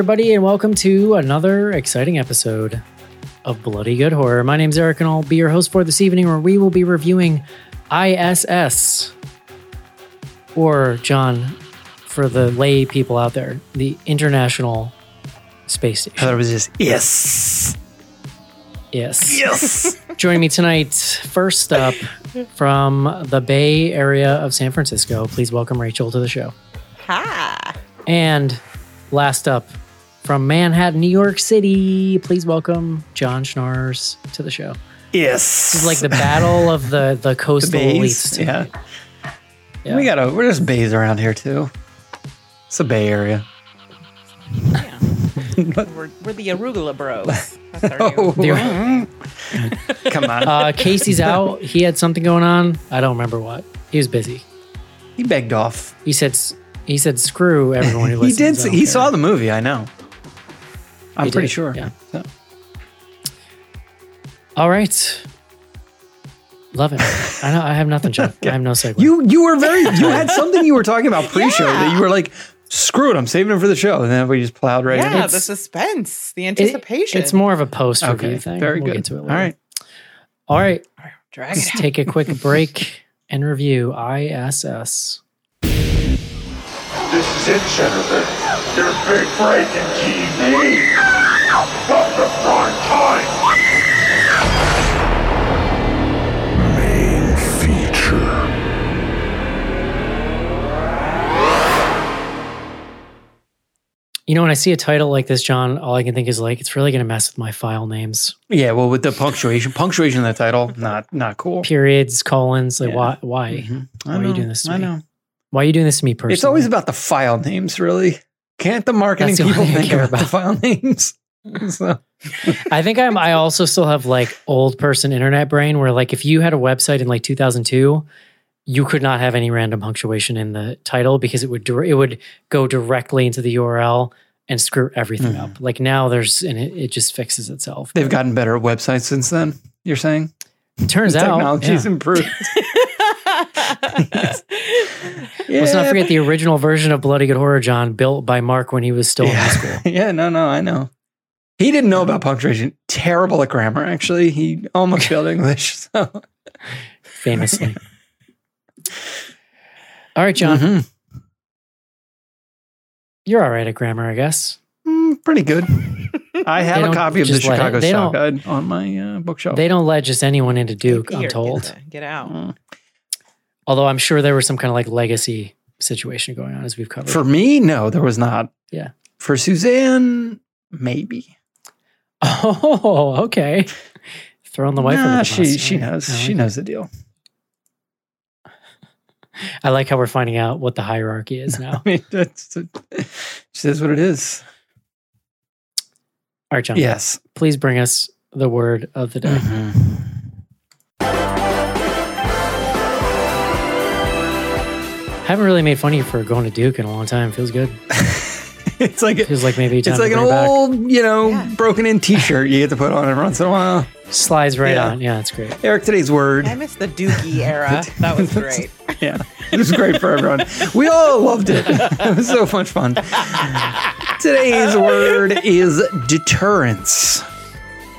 Hello, everybody, and welcome to another exciting episode of Bloody Good Horror. My name's Eric, and I'll be your host for this evening, where we will be reviewing ISS, or John, for the lay people out there, the International Space I thought it was just yes, Yes. yes. Joining me tonight, first up from the Bay Area of San Francisco, please welcome Rachel to the show. Hi. And last up from Manhattan, New York City, please welcome John Schnars to the show. yes. This is like the battle of the the the coastal bays. elites. Yeah. Yeah. we got a. We're just bays around here too. It's a Bay Area. Yeah. we're, we're the arugula bros. Oh, new. come on. Uh, Casey's out. He had something going on. I don't remember what. He was busy. he begged off. He said he said screw everyone who listens. He did. I s- don't He care." saw the movie. I know. I'm He pretty did, sure. yeah. So- All right. Love it. I know I have nothing, John. I have no segue. You you were very. You had something you were talking about pre-show that you were like, screw it. I'm saving it for the show, and then we just plowed right in. Yeah, the suspense, the It- anticipation. it's more of a post review Okay. thing. Very We'll good. get to it All later. right. All right. Drag Let's it take a quick break and review ISS. This is it, Jennifer. Your big break in TV. You know, when I see a title like this, John, all I can think is like, it's really going to mess with my file names. Yeah. Well, with the punctuation, punctuation in the title, not not cool. Periods, colons. Like, Yeah. why? Why? Mhm. Why I are you doing this to I me? know. Why are you doing this to me personally? It's always about the file names, really. Can't the marketing the people think care about, the file names? So, I think I'm. I also still have like old person internet brain, where like if you had a website in like 2002, you could not have any random punctuation in the title because it would it would go directly into the URL and screw everything Mhm. up. Like now, there's and it, it just fixes itself. they've gotten better websites since then. You're saying Turns out, technology's yeah. improved. Let's not forget the original version of Bloody Good Horror, John, built by Mark when he was still in high school. yeah. yeah, no, no, I know. He didn't know about punctuation. Terrible at grammar, actually. He almost failed English. So. famously. All right, John, Mhm. you're all right at grammar, I guess. Mm, pretty good. I have a copy of the just it- Chicago they Stock Guide on my uh, bookshelf. They don't let just anyone into Duke, Here, I'm told. Get, the- get out. Mm. Although I'm sure there was some kind of like legacy situation going on as we've covered. For me, no, there was not. Yeah. For Suzanne, maybe. oh, okay. Throwing the wife under Nah, the she bus. she right. knows. I like She it. knows the deal. I like how we're finding out what the hierarchy is now. I mean, that's she says what it is. All right, John. Yes. Please bring us the word of the day. Mhm. Haven't really made fun of you for going to Duke in a long time. Feels good. It's like Feels like maybe it's like an bring it back. old, you know, Yeah. broken in T-shirt you get to put on every once in a while. Slides right Yeah. on. Yeah, it's great. Eric, today's word. I miss the Dookie era. That was great. Yeah, it was great for everyone. We all loved it. It was so much fun. Today's word is deterrence.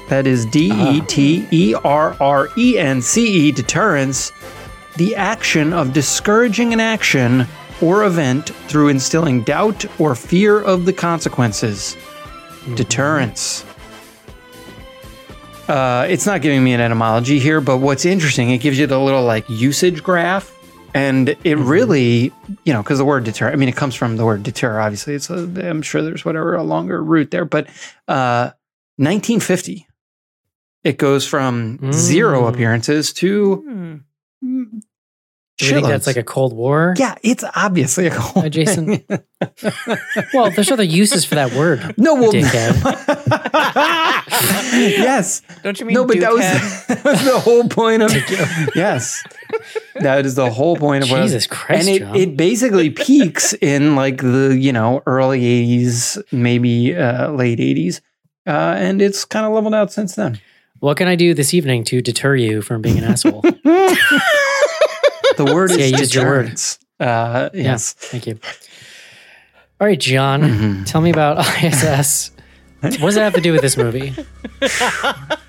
That is D E T E R R E N C E, deterrence, the action of discouraging an action or event through instilling doubt or fear of the consequences. Deterrence. Uh, it's not giving me an etymology here, but what's interesting, it gives you the little like usage graph. And it really, you know, because the word deter, I mean, it comes from the word deter, obviously. It's, I'm sure there's whatever, a longer root there, but uh, 1950, it goes from zero Mm. appearances to mm, Do you think that's like a Cold War? Yeah, it's obviously a cold Adjacent- thing. Well, there's other uses for that word. no, well, Dickhead. yes, Don't you mean no, but that was, that was the whole point of yes, that is the whole point of what I was- Jesus Christ, and it, John. it basically peaks in like the you know early 80s maybe uh, late 80s uh, and it's kind of leveled out since then What can I do this evening to deter you from being an asshole? The word Yeah, is use your word. uh, yes Thank you. All right, John, Mm-hmm. tell me about ISS. what does that have to do with this movie?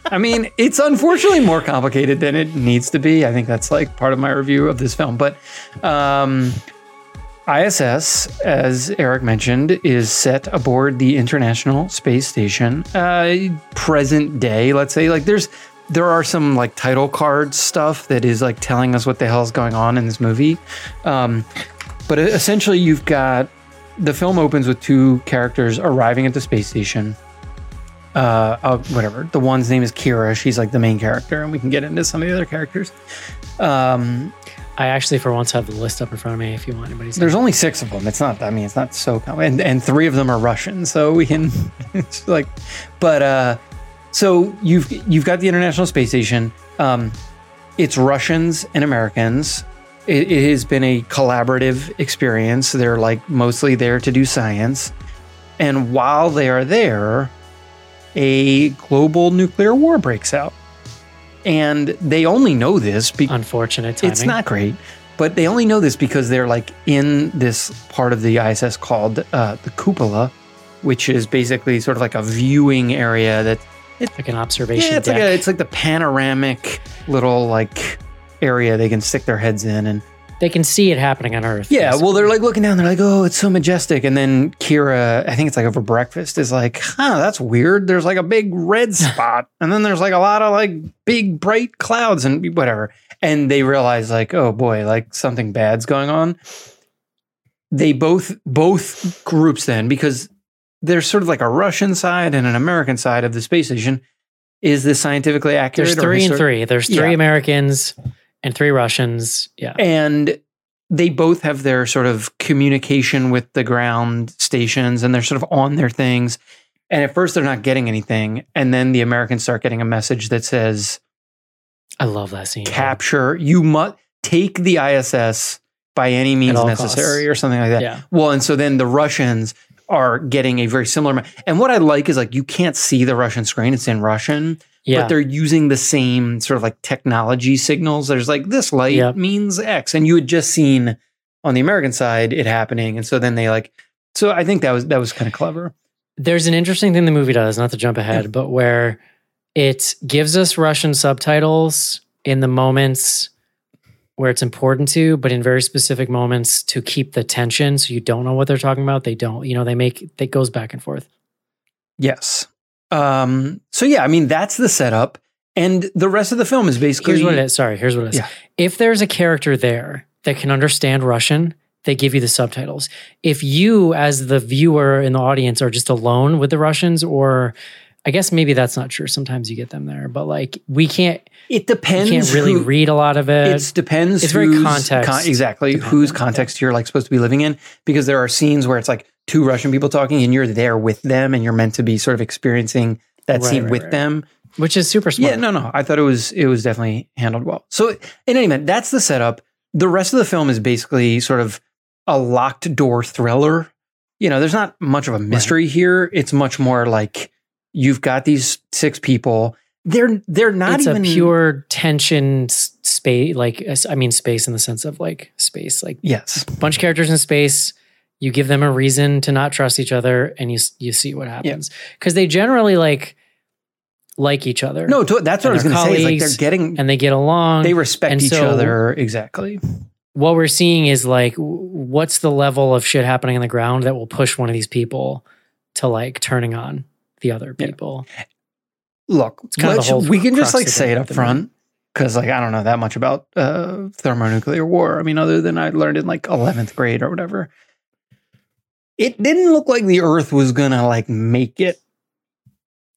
I mean, it's unfortunately more complicated than it needs to be. I think that's like part of my review of this film. But um, ISS, as Eric mentioned, is set aboard the International Space Station. Uh, present day, let's say, like there's there are some like title card stuff that is like telling us what the hell is going on in this movie. Um, but essentially, you've got the film opens with two characters arriving at the space station uh, uh, whatever. The one's name is Kira. She's like the main character, and we can get into some of the other characters. Um, I actually, for once, have the list up in front of me if you want anybody's. there's only six of them. It's not. I mean, it's not so common, and, and three of them are Russian, so we can. It's like, but uh, so you've you've got the International Space Station. Um, it's Russians and Americans. It, it has been a collaborative experience. They're like mostly there to do science, and while they are there, a global nuclear war breaks out. And they only know this because unfortunate timing. it's not great, but they only know this because they're like in this part of the ISS called uh, the cupola, which is basically sort of like a viewing area that like an observation yeah, it's deck. like a, it's like the panoramic little like area they can stick their heads in and they can see it happening on Earth. yeah, basically. well, they're like looking down. They're like, "Oh, it's so majestic." And then Kira, I think it's like over breakfast, is like, "Huh, that's weird." There's like a big red spot, and then there's like a lot of like big bright clouds and whatever. And they realize like, "Oh boy, like something bad's going on." They both both groups then because there's sort of like a Russian side and an American side of the space station. Is this scientifically accurate? there's three and three. There's three Yeah. Americans and three Russians. Yeah, and they both have their sort of communication with the ground stations and they're sort of on their things and at first they're not getting anything and then the americans start getting a message that says I love that scene. capture you must take the iss by any means necessary costs. or something like that Yeah. well and so then the russians are getting a very similar and what i like is like you can't see the russian screen it's in russian Yeah, but they're using the same sort of like technology signals. There's like this light Yep. means X, and you had just seen on the American side it happening, and so then they like. So I think that was that was kind of clever. there's an interesting thing the movie does. Not to jump ahead, but where it gives us Russian subtitles in the moments where it's important to, but in very specific moments to keep the tension, so you don't know what they're talking about. They don't. You know, they make it goes back and forth. Yes. Um. So yeah, I mean that's the setup, and the rest of the film is basically Here's what it is. Sorry, here's what it is. Yeah. If there's a character there that can understand Russian, they give you the subtitles. If you, as the viewer in the audience, are just alone with the Russians, or I guess maybe that's not true. Sometimes you get them there, but like we can't, It you depends. can't really who- read a lot of it. It depends. it's very context exactly dependent, whose context you're like supposed to be living in, because there are scenes where it's like two Russian people talking, and you're there with them, and you're meant to be sort of experiencing that Right, scene right, with right. them. which is super smart. Yeah, no, no. I thought it was it was definitely handled well. So in any event, that's the setup. The rest of the film is basically sort of a locked door thriller. You know, there's not much of a mystery here. It's much more like you've got these six people. They're they're not it's even a pure tension space. Like uh, i mean, space in the sense of like space. Like yes. bunch of characters in space. You give them a reason to not trust each other, and you you see what happens because they generally like like each other. No, to, that's what I was going to say. Like they're getting and they get along. they respect and each so- other exactly. what we're seeing is like, what's the level of shit happening on the ground that will push one of these people to like turning on the other Yeah. People? Look, kind of the whole we can just like say it it up front because like I don't know that much about uh, thermonuclear war. I mean, other than I learned in like eleventh grade or whatever. It didn't look like the Earth was gonna like make it.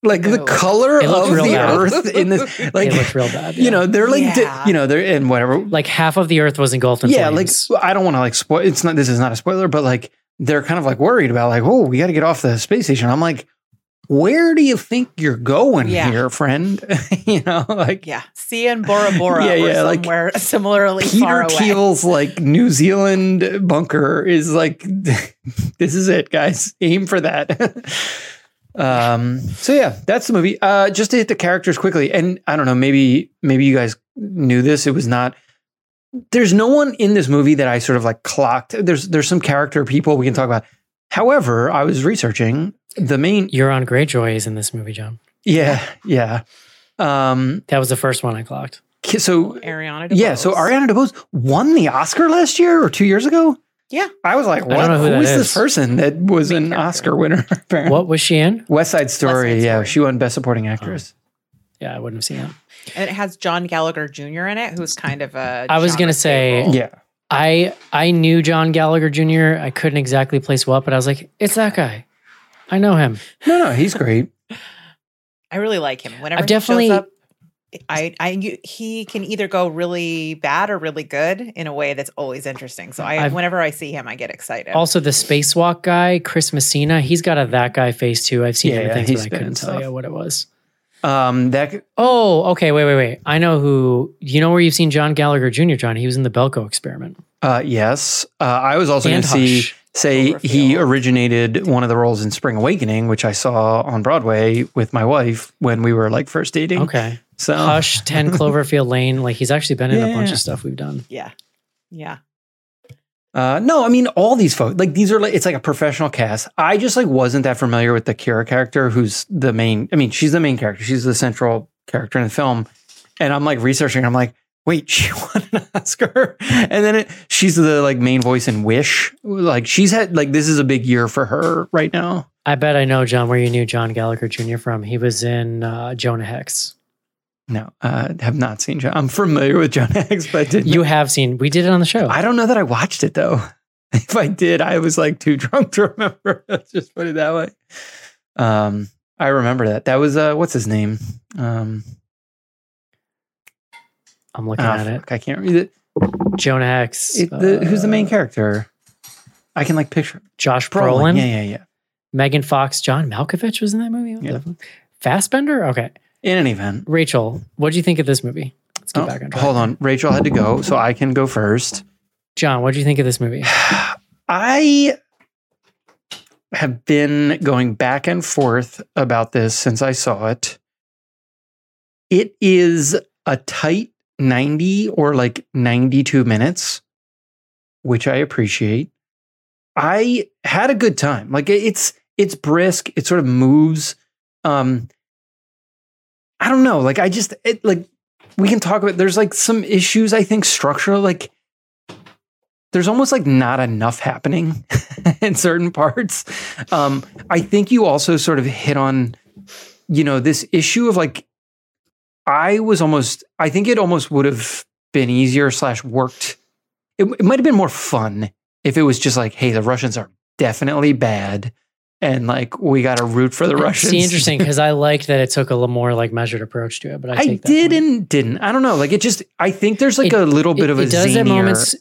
Like the color It of the bad. Earth in this, like it looked real bad. you know, they're like, di- you know, they're and whatever. like half of the Earth was engulfed in yeah, flames. like I don't want to like spoil. It's not. This is not a spoiler, but like they're kind of like worried about like, oh, we got to get off the space station. I'm like, where do you think you're going Yeah. here, friend? you know, like Yeah, see in Bora Bora Yeah, yeah, like somewhere similarly far Peter away. Thiel's like New Zealand bunker is like, this is it, guys. Aim for that. um. So yeah, that's the movie. Uh, just to hit the characters quickly, and I don't know, maybe maybe you guys knew this. It was not. There's no one in this movie that I sort of like clocked. There's there's some character people we can talk about. However, I was researching the main. Euron Greyjoy is in this movie, John. Yeah, yeah. Um, That was the first one I clocked. so Ariana. yeah, so DeBose. Ariana DeBose won the Oscar last year or two years ago. Yeah. I was like, don't what? know who who that is this person that was Main an character. Oscar winner? apparently? What was she in? West Side Story. Side yeah, Story. she won Best Supporting Actress. Yeah, I wouldn't have seen it. and it has John Gallagher Jr. in it, who's kind of a. I was gonna say- staple. Yeah. I I knew John Gallagher Jr. I couldn't exactly place what, but I was like, it's that guy. I know him. No, no, he's great. I really like him. Whenever I've he definitely- shows up, I, I, you- he can either go really bad or really good in a way that's always interesting. So I, I've- whenever I see him, I get excited. Also, the spacewalk guy, Chris Messina, he's got a that guy face too. I've seen Yeah, him yeah, things, he's but I couldn't tell you what it was. Um, that Oh, okay. Wait, wait, wait. I know who. You know where you've seen John Gallagher Jr. John? He was in the Belko experiment. uh, yes. Uh, I was also going to see Hush. Say he originated one of the roles in Spring Awakening, which I saw on Broadway with my wife when we were like first dating. Okay. So Hush, 10 Cloverfield Lane. Like he's actually been in a bunch of stuff we've done. yeah, yeah. Uh, no, I mean all these folks. Like these are like it's like a professional cast. I just like wasn't that familiar with the Kira character, who's the main. I mean, she's the main character. She's the central character in the film, and I'm like researching. I'm like, wait, she won an Oscar, and then it, she's the like main voice in Wish. Like she's had like this is a big year for her right now. I bet I know, John, where you knew John Gallagher Jr. from. He was in uh, Jonah Hex. No, uh, have not seen John. I'm familiar with Jonah Hex, but didn't. You have seen, we did it on the show. I don't know that I watched it though. If I did, I was like too drunk to remember. Let's just put it that way. Um, I remember that. That was uh, what's his name? Um, I'm looking ah, at it. I can't read it. Jonah Hex. it the, who's the main uh, character? I can like picture Josh Brolin. Yeah, yeah, yeah. Megan Fox. John Malkovich was in that movie. Yeah. Fassbender? Okay. In any event, Rachel, what do you think of this movie? Let's get Oh, back on track. hold on. Rachel had to go, so I can go first. John, what do you think of this movie? I have been going back and forth about this since I saw it. It is a tight 90 or like 92 minutes, which I appreciate. I had a good time. Like it's it's brisk, it sort of moves. Um I don't know, like I just it like we can talk about there's like some issues I think structural like there's almost like not enough happening in certain parts. Um, I think you also sort of hit on, you know, this issue of like, I was almost, I think it almost would have been easier slash worked. It, it might have been more fun if it was just like, hey, the Russians are definitely bad. And like, we got to root for the uh, Russians. See, interesting because I liked that it took a little more like measured approach to it, but I, I did point. and didn't. I don't know. Like, it just, I think there's like It- a little bit it, of a it does at moments.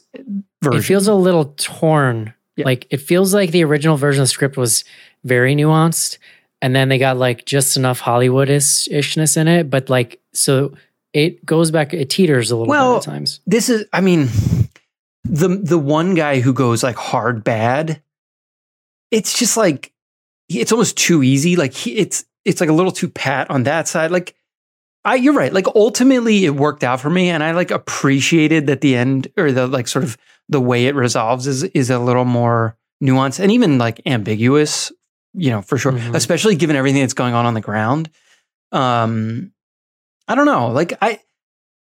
version. It feels a little torn. Yeah. Like it feels like the original version of the script was very nuanced, and then they got like just enough Hollywood ishness in it, but like so it goes back. It teeters a little Well, bit at times. this is i mean the the one guy who goes like hard bad it's just like it's almost too easy like he, it's it's like a little too pat on that side like i you're right like ultimately it worked out for me and i like appreciated that the end or the like sort of the way it resolves is is a little more nuanced and even like ambiguous you know for sure Mhm. especially given everything that's going on on the ground um i don't know like i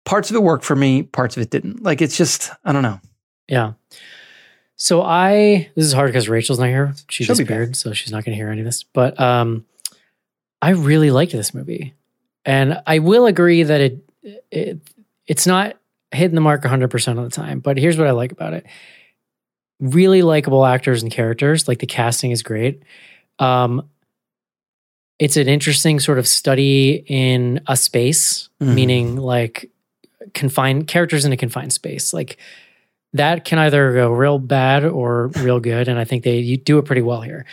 parts of it worked for me, parts of it didn't. Like it's just, I don't know. Yeah. So I this is hard because Rachel's not here. She She'll disappeared, so she's not going to hear any of this. But um, I really liked this movie, and I will agree that it it it's not hitting the mark 100 percent of the time. But here's what I like about it: really likable actors and characters. Like the casting is great. Um, it's an interesting sort of study in a space, Mhm. meaning like confined characters in a confined space. Like that can either go real bad or real good. And I think they you do it pretty well here.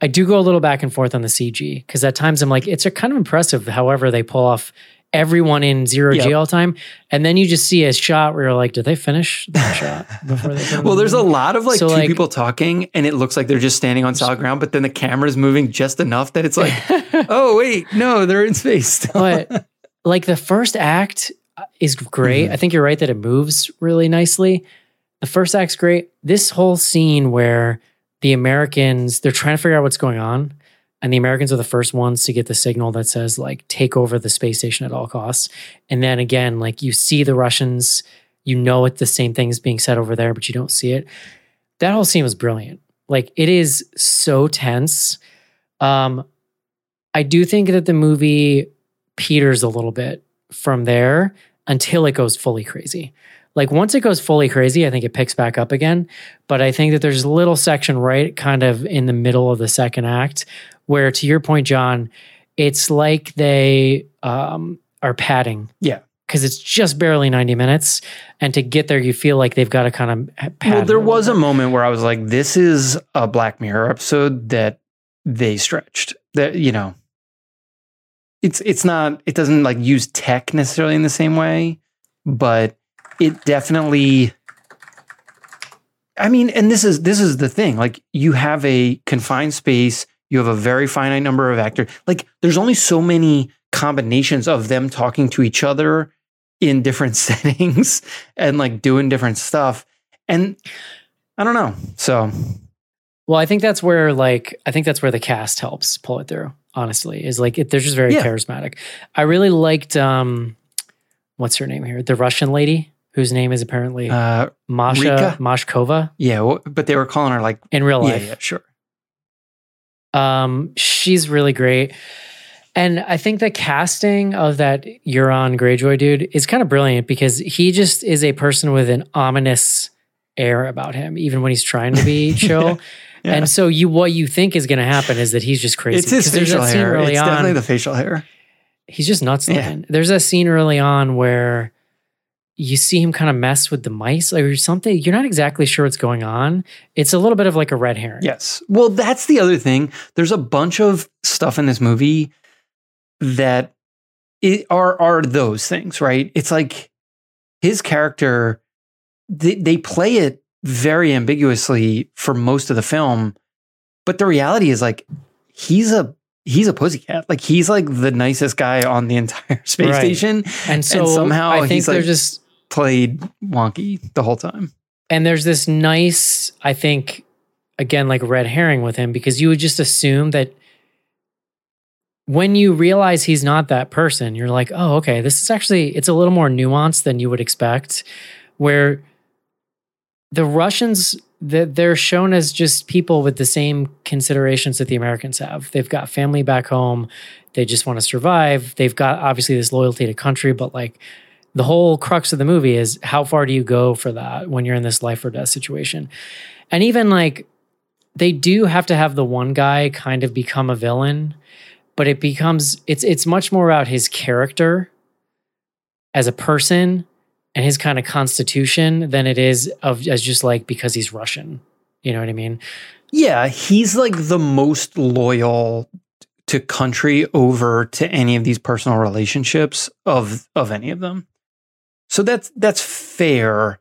I do go a little back and forth on the CG because at times I'm like, it's a kind of impressive, however, they pull off everyone in zero G all time. And then you just see a shot where you're like, did they finish that shot before they Well, there's a lot of like So, two like- people talking, and it looks like they're just standing on solid ground, but then the camera's moving just enough that it's like, oh wait, no, they're in space. But like the first act uh, is great. Mhm. I think you're right that it moves really nicely. The first act's great. This whole scene where the Americans they're trying to figure out what's going on, and the Americans are the first ones to get the signal that says like take over the space station at all costs. And then again, like you see the Russians, you know it's the same thing is being said over there, but you don't see it. That whole scene was brilliant. Like it is so tense. Um, I do think that the movie peters a little bit from there until it goes fully crazy. Like once it goes fully crazy, I think it picks back up again. But I think that there's a little section right kind of in the middle of the second act where, to your point, John, it's like they um, are padding. Yeah. Because it's just barely 90 minutes. And to get there, you feel like they've got to kind of pad. Well, there was a moment where I was like, this is a Black Mirror episode that they stretched. That, you know, it's it's not it doesn't like use tech necessarily in the same way, but it definitely I mean, and this is this is the thing. Like you have a confined space, you have a very finite number of actors. Like there's only so many combinations of them talking to each other in different settings and like doing different stuff. And I don't know. So Well, I think that's where like I think that's where the cast helps pull it through. Honestly, is like it, they're just very Yeah. charismatic. I really liked um, what's her name here? The Russian lady whose name is apparently uh Masha Rika? Mashkova yeah, well, but they were calling her like in real life. yeah, sure. Um, she's really great. And I think the casting of that Euron Greyjoy dude is kind of brilliant because he just is a person with an ominous air about him, even when he's trying to be chill. Yeah. And so you what you think is gonna happen is that he's just crazy. It's his facial hair. early It's on. definitely the facial hair. he's just nuts Yeah. looking. There's a scene early on where you see him kind of mess with the mice or something. You're not exactly sure what's going on. It's a little bit of like a red herring. Yes. Well, that's the other thing. There's a bunch of stuff in this movie that it are are those things, right? It's like his character they, they play it very ambiguously for most of the film, but the reality is like he's a he's a pussycat. Like he's like the nicest guy on the entire space Right. station And so somehow I think he's, they're like- just played wonky the whole time. and there's this nice, I think, again, like red herring with him because you would just assume that when you realize he's not that person, you're like, oh, okay, this is actually it's a little more nuanced than you would expect. Where the Russians they're shown as just people with the same considerations that the Americans have. They've got family back home. They just want to survive. They've got obviously this loyalty to country, but like the whole crux of the movie is how far do you go for that when you're in this life or death situation? And even like they do have to have the one guy kind of become a villain, but it becomes it's it's much more about his character as a person and his kind of constitution than it is of as just like because he's Russian. You know what I mean? Yeah, he's like the most loyal to country over to any of these personal relationships of of any of them. So that's that's fair.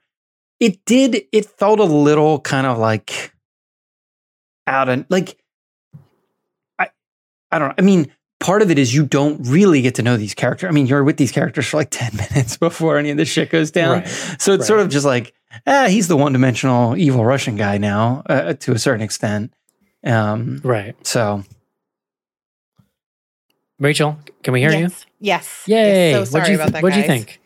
It did it felt a little kind of like out and like I I don't know. I mean, part of it is you don't really get to know these characters. I mean, you're with these characters for like 10 minutes before any of this shit goes down. Right. So it's sort of just like, ah, he's the one dimensional evil Russian guy now, uh, to a certain extent. Um, Right. so Rachel, can we hear you? yes. Yes. Yay. Yes. So sorry what'd you, about th- that. what'd you think?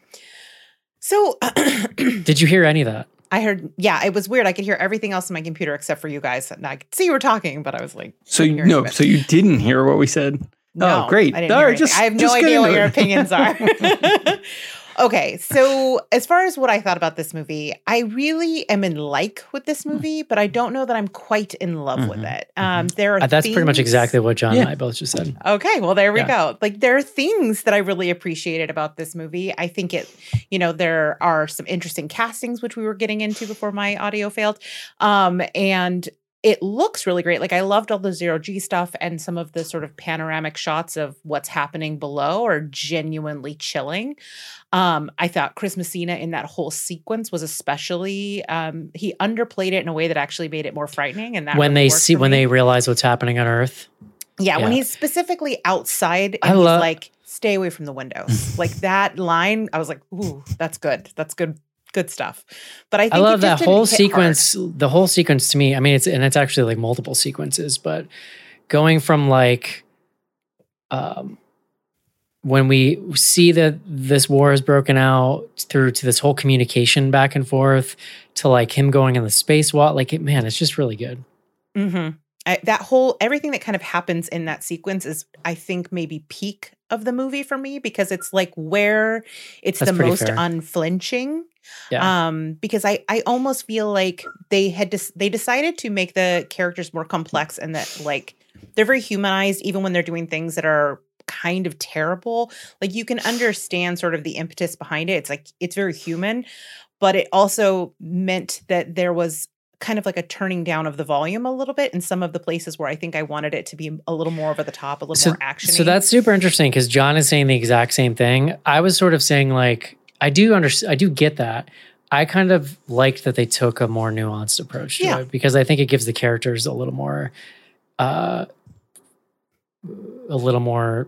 So Did you hear any of that? I heard, yeah, it was weird. I could hear everything else on my computer except for you guys. And I could see you were talking, but I was like, so you, no, so you didn't hear what we said. No, oh, great. I, didn't hear right, just I have no just idea what into your opinions are. okay, so as far as what I thought about this movie, I really am in like with this Hmm. movie, but I don't know that I'm quite in love with Mhm, it. Um, there are Uh, that's pretty much exactly what John Yeah. and I both just said. Okay, well there we Yeah. go. Like there are things that I really appreciated about this movie. I think it, you know, there are some interesting castings which we were getting into before my audio failed. Um and it looks really great. Like I loved all the zero G stuff and some of the sort of panoramic shots of what's happening below are genuinely chilling. Um, I thought Chris Messina in that whole sequence was especially um, he underplayed it in a way that actually made it more frightening. And that when really they see when they realize what's happening on Earth. Yeah, when he's specifically outside I and he's love- like, stay away from the windows. like that line, I was like, ooh, that's good. That's good good stuff. But I think I love that whole hit hard. sequence. The whole sequence to me, I mean, it's and it's actually like multiple sequences, but going from like, um, when we see that this war has broken out through to this whole communication back and forth to like him going in the space walk, like it, man, it's just really good. hmm I, that whole everything that kind of happens in that sequence is, I think, maybe peak of the movie for me because it's like where it's That's the most fair. unflinching. Yeah. Um, because I I almost feel like they had des- they decided to make the characters more complex and that like they're very humanized even when they're doing things that are kind of terrible. Like you can understand sort of the impetus behind it. It's like it's very human, but it also meant that there was kind of like a turning down of the volume a little bit in some of the places where I think I wanted it to be a little more over the top, a little so, more action. so that's super interesting because John is saying the exact same thing. I was sort of saying like I do under I do get that. I kind of liked that they took a more nuanced approach to Yeah. it because I think it gives the characters a little more, uh, a little more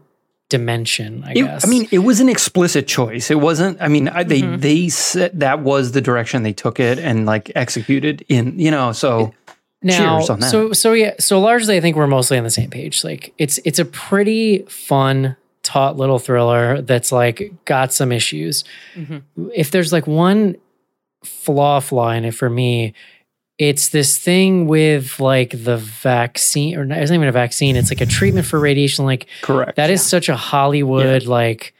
dimension. I It- guess. I mean, it was an explicit choice. It wasn't. I mean, I, they Mhm. they said that was the direction they took it and like executed in. You know, so now cheers on that. so so yeah so largely i think we're mostly on the same page like it's it's a pretty fun taut little thriller that's like got some issues Mhm. if there's like one flaw flaw in it for me it's this thing with like the vaccine or not, it's not even a vaccine it's like a treatment for radiation like correct. that is such a hollywood like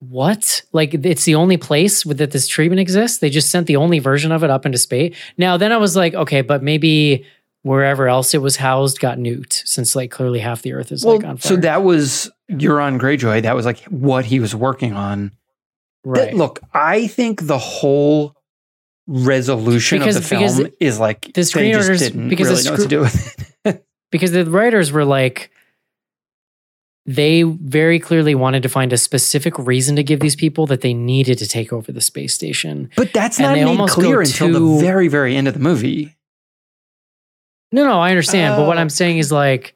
what like it's the only place with that this treatment exists they just sent the only version of it up into space now then i was like okay but maybe wherever else it was housed got nuked since like clearly half the earth is well, like on fire so that was Euron Greyjoy. That was like what he was working on. That- right look, I think the whole resolution Because- of the film is like the they just screenwriters- didn't because the really know what to do with it. because the writers were like they very clearly wanted to find a specific reason to give these people that they needed to take over the space station But that's And not they made almost clear until too- the very, very end of the movie. No, no, I understand. But what Oh. I'm saying is like,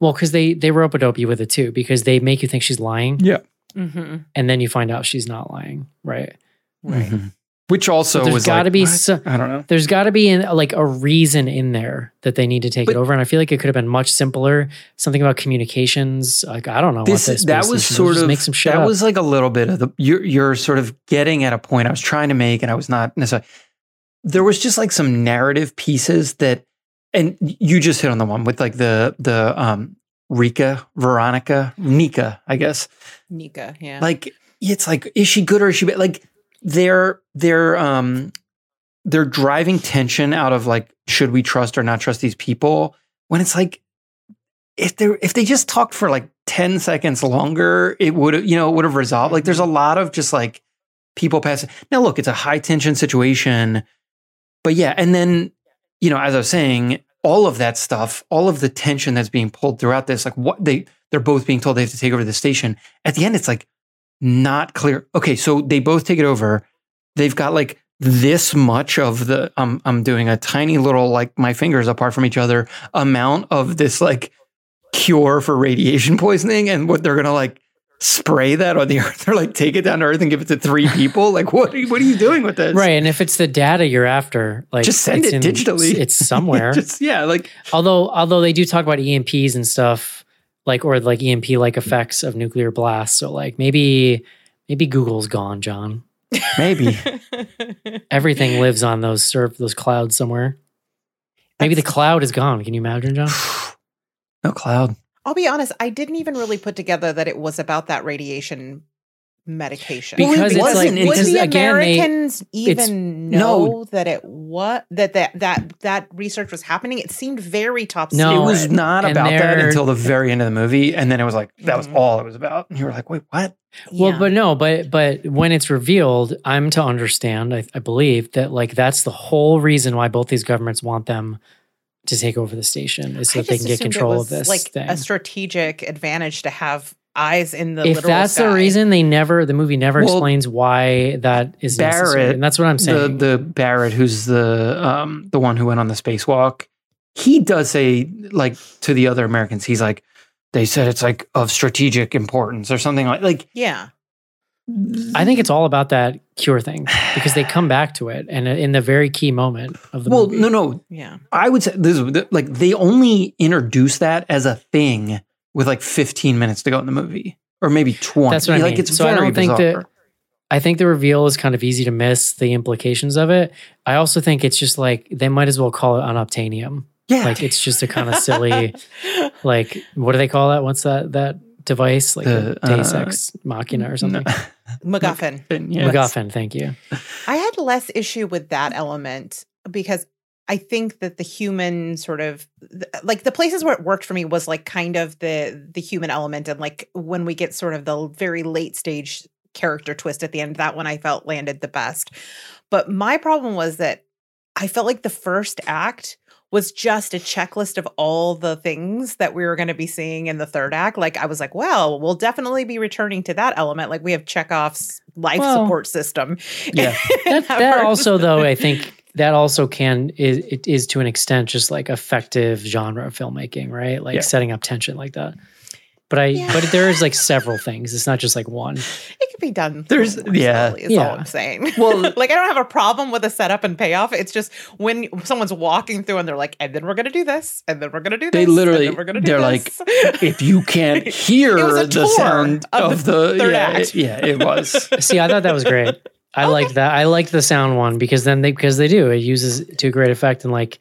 well, because they they rope a dope you with it too, because they make you think she's lying, Yeah. Mhm. and then you find out she's not lying, right? Right. Mhm. Which also But there's was got to like, be so, I don't know. there's got to be in, like a reason in there that they need to take But- it over, and I feel like it could have been much simpler. Something about communications, like I don't know. This what this that was sort of make some shit that up. was like a little bit of the you're you're sort of getting at a point I was trying to make, and I was not necessarily. There was just like some narrative pieces that, and you just hit on the one with like the the um Rika Veronica Nika, I guess. Nika, yeah. like it's like is she good or is she bad? like they're they're um they're driving tension out of like should we trust or not trust these people when it's like if they if they just talked for like 10 seconds longer it would you know it would have resolved. Like there's a lot of just like people passing now look it's a high tension situation but yeah and then you know as i was saying all of that stuff all of the tension that's being pulled throughout this like what they they're both being told they have to take over the station. At the end it's like not clear okay so they both take it over they've got like this much of the um, i'm doing a tiny little like my fingers apart from each other amount of this like cure for radiation poisoning and what they're gonna like spray that on the earth or like take it down to earth and give it to three people like what are you, what are you doing with this right. And if it's the data you're after, like just send it in- digitally It's somewhere. just yeah like although although they do talk about EMPs and stuff like or like EMP like effects of nuclear blasts. So like maybe maybe Google's gone, John. maybe Everything lives on those serv those clouds somewhere. Maybe the cloud is gone. Can you imagine, John? no cloud I'll be honest, I didn't even really put together that it was about that radiation medication. Because Well, it it's wasn't like would because the again Americans it's- even no. know that it what that that that that research was happening? It seemed very top No, secret. it was not and about that until the very end of the movie and then it was like that was Mhm. all it was about and you were like wait what Well, Yeah. but no, but but when it's revealed, I'm to understand, I, I believe that like that's the whole reason why both these governments want them to take over the station is so that they can get assumed it control of this like thing. a strategic advantage to have eyes in the if that's the reason, they never the movie never Well, explains why that is necessary, Barrett, and that's what I'm the saying. the Barrett, who's the um the one who went on the spacewalk, he does say like to the other Americans, he's like, they said it's like of strategic importance or something like like Yeah. I think it's all about that cure thing because they come back to it and in the very key moment of the well, movie. no, no. Yeah. I would say this is like they only introduce that as a thing with like 15 minutes to go in the movie, or maybe 20. That's what I like mean. it's So I very don't think bizarre. that- I think the reveal is kind of easy to miss the implications of it. I also think it's just like they might as well call it unobtainium. yeah, Like it's just a kind of silly, like what do they call that? What's that that device? Like The, a Deus uh, Ex Machina or something. MacGuffin. yes. MacGuffin. Thank you. I had less issue with that element because I think that the human sort of like the places where it worked for me was like kind of the the human element and like when we get sort of the very late stage character twist at the end that one I felt landed the best. But my problem was that I felt like the first act was just a checklist of all the things that we were going to be seeing in the third act. Like I was like, well, we'll definitely be returning to that element. Like we have Chekhov's life Well, support system. Yeah. That, that also, though, I think that also can is it is to an extent just like effective genre filmmaking, right? Like Yeah. setting up tension like that. But I, Yeah. but there is like several things. It's not just like one. It could be done. There's- yeah. slowly, is all Yeah. I'm saying. Well- like I don't have a problem with a setup and payoff. It's just when someone's walking through and they're like, and then we're gonna do this, and then we're gonna do this. They literally- and then we're gonna do they're this. if you can't hear It was a the sound of of, the the, third yeah, act. it, yeah, it was. See, I thought that was great. I like that. I like the sound one because then they because they do it uses to great effect and like,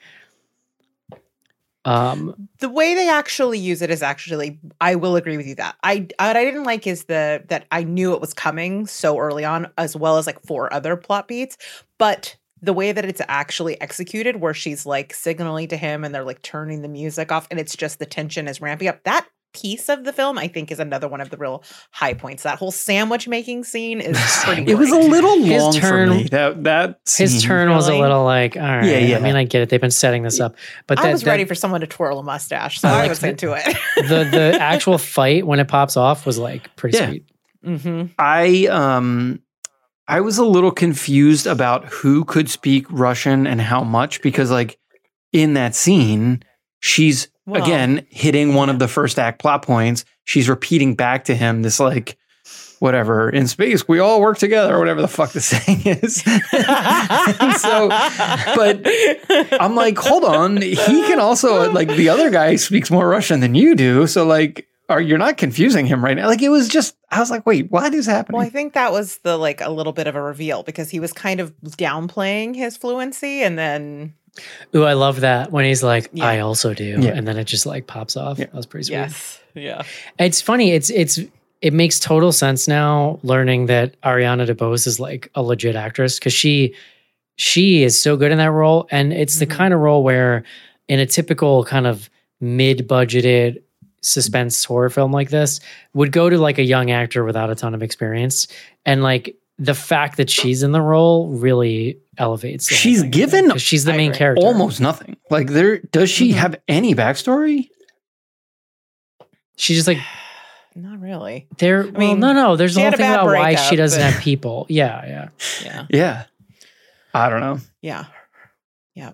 um, the way they actually use it is actually I will agree with you that. I what I didn't like is the that I knew it was coming so early on as well as like four other plot beats, but the way that it's actually executed where she's like signaling to him and they're like turning the music off and it's just the tension is ramping up. That piece of the film I think is another one of the real high points. That whole sandwich making scene is pretty It was a great. little His long turn- for me. That that his scene. turn was a little like, all right. Yeah, yeah. I mean, I get it. They've been setting this up, but I that, was that- ready for someone to twirl a mustache, so I I, like was the- into it. the the actual fight when it pops off was like pretty Yeah. sweet. hmm I um I was a little confused about who could speak Russian and how much because like in that scene she's Well, again hitting one of the first act plot points. She's repeating back to him this like whatever in space we all work together or whatever the fuck the saying is. So but I'm like, hold on, he can also like the other guy speaks more Russian than you do, so like are you're not confusing him right now? Like it was just I was like, wait, what is happening? Well, I think that was the like a little bit of a reveal because he was kind of downplaying his fluency and then Ooh, I love that when he's like, Yeah. I also do, Yeah. and then it just like pops off. Yeah. That was pretty sweet. Yeah. It's funny. It's it's it makes total sense now learning that Ariana DeBose is like a legit actress because she she is so good in that role, and it's the Mhm. kind of role where in a typical kind of mid-budgeted suspense horror film like this would go to like a young actor without a ton of experience, and like the fact that she's in the role really elevates. She's thing, I think, given 'cause she's the main character. almost nothing. Like there does she Mhm. have any backstory? She's just like Not really. there. well, mean, no, no. There's a whole had a thing about why she doesn't but- have people. Yeah, yeah. Yeah. Yeah. I don't know. Yeah. Yeah.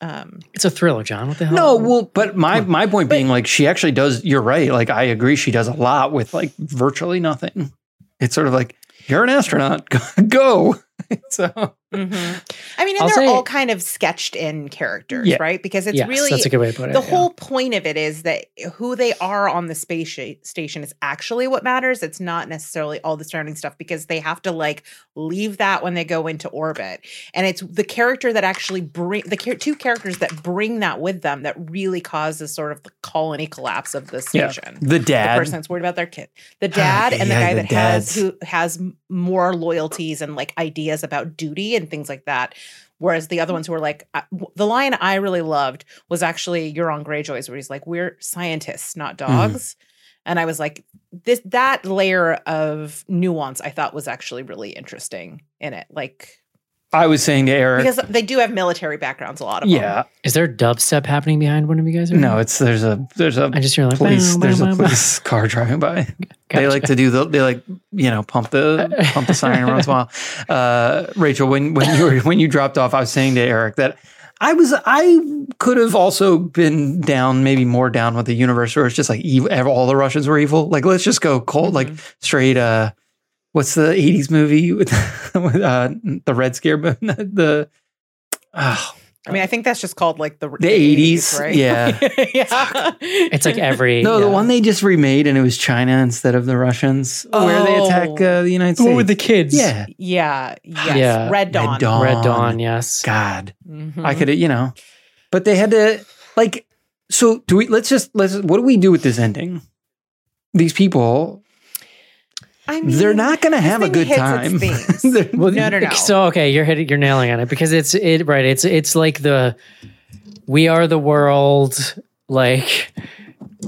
Um It's a thriller, John. What the hell? No, well, but my my point being like she actually does you're right. Like I agree she does a lot with like virtually nothing. It's sort of like you're an astronaut. Go. so mhm. I mean, and I'll they're say- all kind of sketched in characters, Yeah. right? Because it's yes, really that's a good way to put it. the yeah. whole point of it is that who they are on the space sh- station is actually what matters. It's not necessarily all the surrounding stuff because they have to like leave that when they go into orbit. And it's the character that actually bring the char- two characters that bring that with them that really causes sort of the colony collapse of the station. The The dad. person that's worried about their kid, the dad, and the Yeah, guy the that has who has more loyalties and like ideas about duty and things like that. Whereas the other ones who were like, I- w- the line I really loved was actually Euron Greyjoy's, where he's like, "We're scientists, not Mm-hmm. dogs," and I was like, this that layer of nuance I thought was actually really interesting in it, like I was saying to Eric. because they do have military backgrounds, a lot of them. yeah. Is there dubstep happening behind one of you guys? right No, it's there's a there's a I just hear like police bow, there's bow, a bow, bow. police car driving by. They like to do the they like you know pump the pump the siren every once in a while. Uh, Rachel, when when you were when you dropped off, I was saying to Eric that I was I could have also been down maybe more down with the universe where it's just like evil, all the Russians were evil. Like let's just go cold like Mhm. straight uh what's the '80s movie with, with uh, the Red Scare? but The oh, I mean, I think that's just called like the The 80s, right? yeah. yeah. It's like every no, the one they just remade, and it was China instead of the Russians, where they attack Oh. uh, the United What States. with the kids? yeah, Yeah. Yes. Yeah. Red Dawn. Red Dawn. Red Dawn. Yes. God, Mhm. I could, you know, but they had to like. So do we? Let's just let's. What do we do with this ending? These people, I mean, they're not going to have a good time. Well, No, no, no. So okay, you're hitting, you're nailing on it because it's it right. It's it's like the we are the world. Like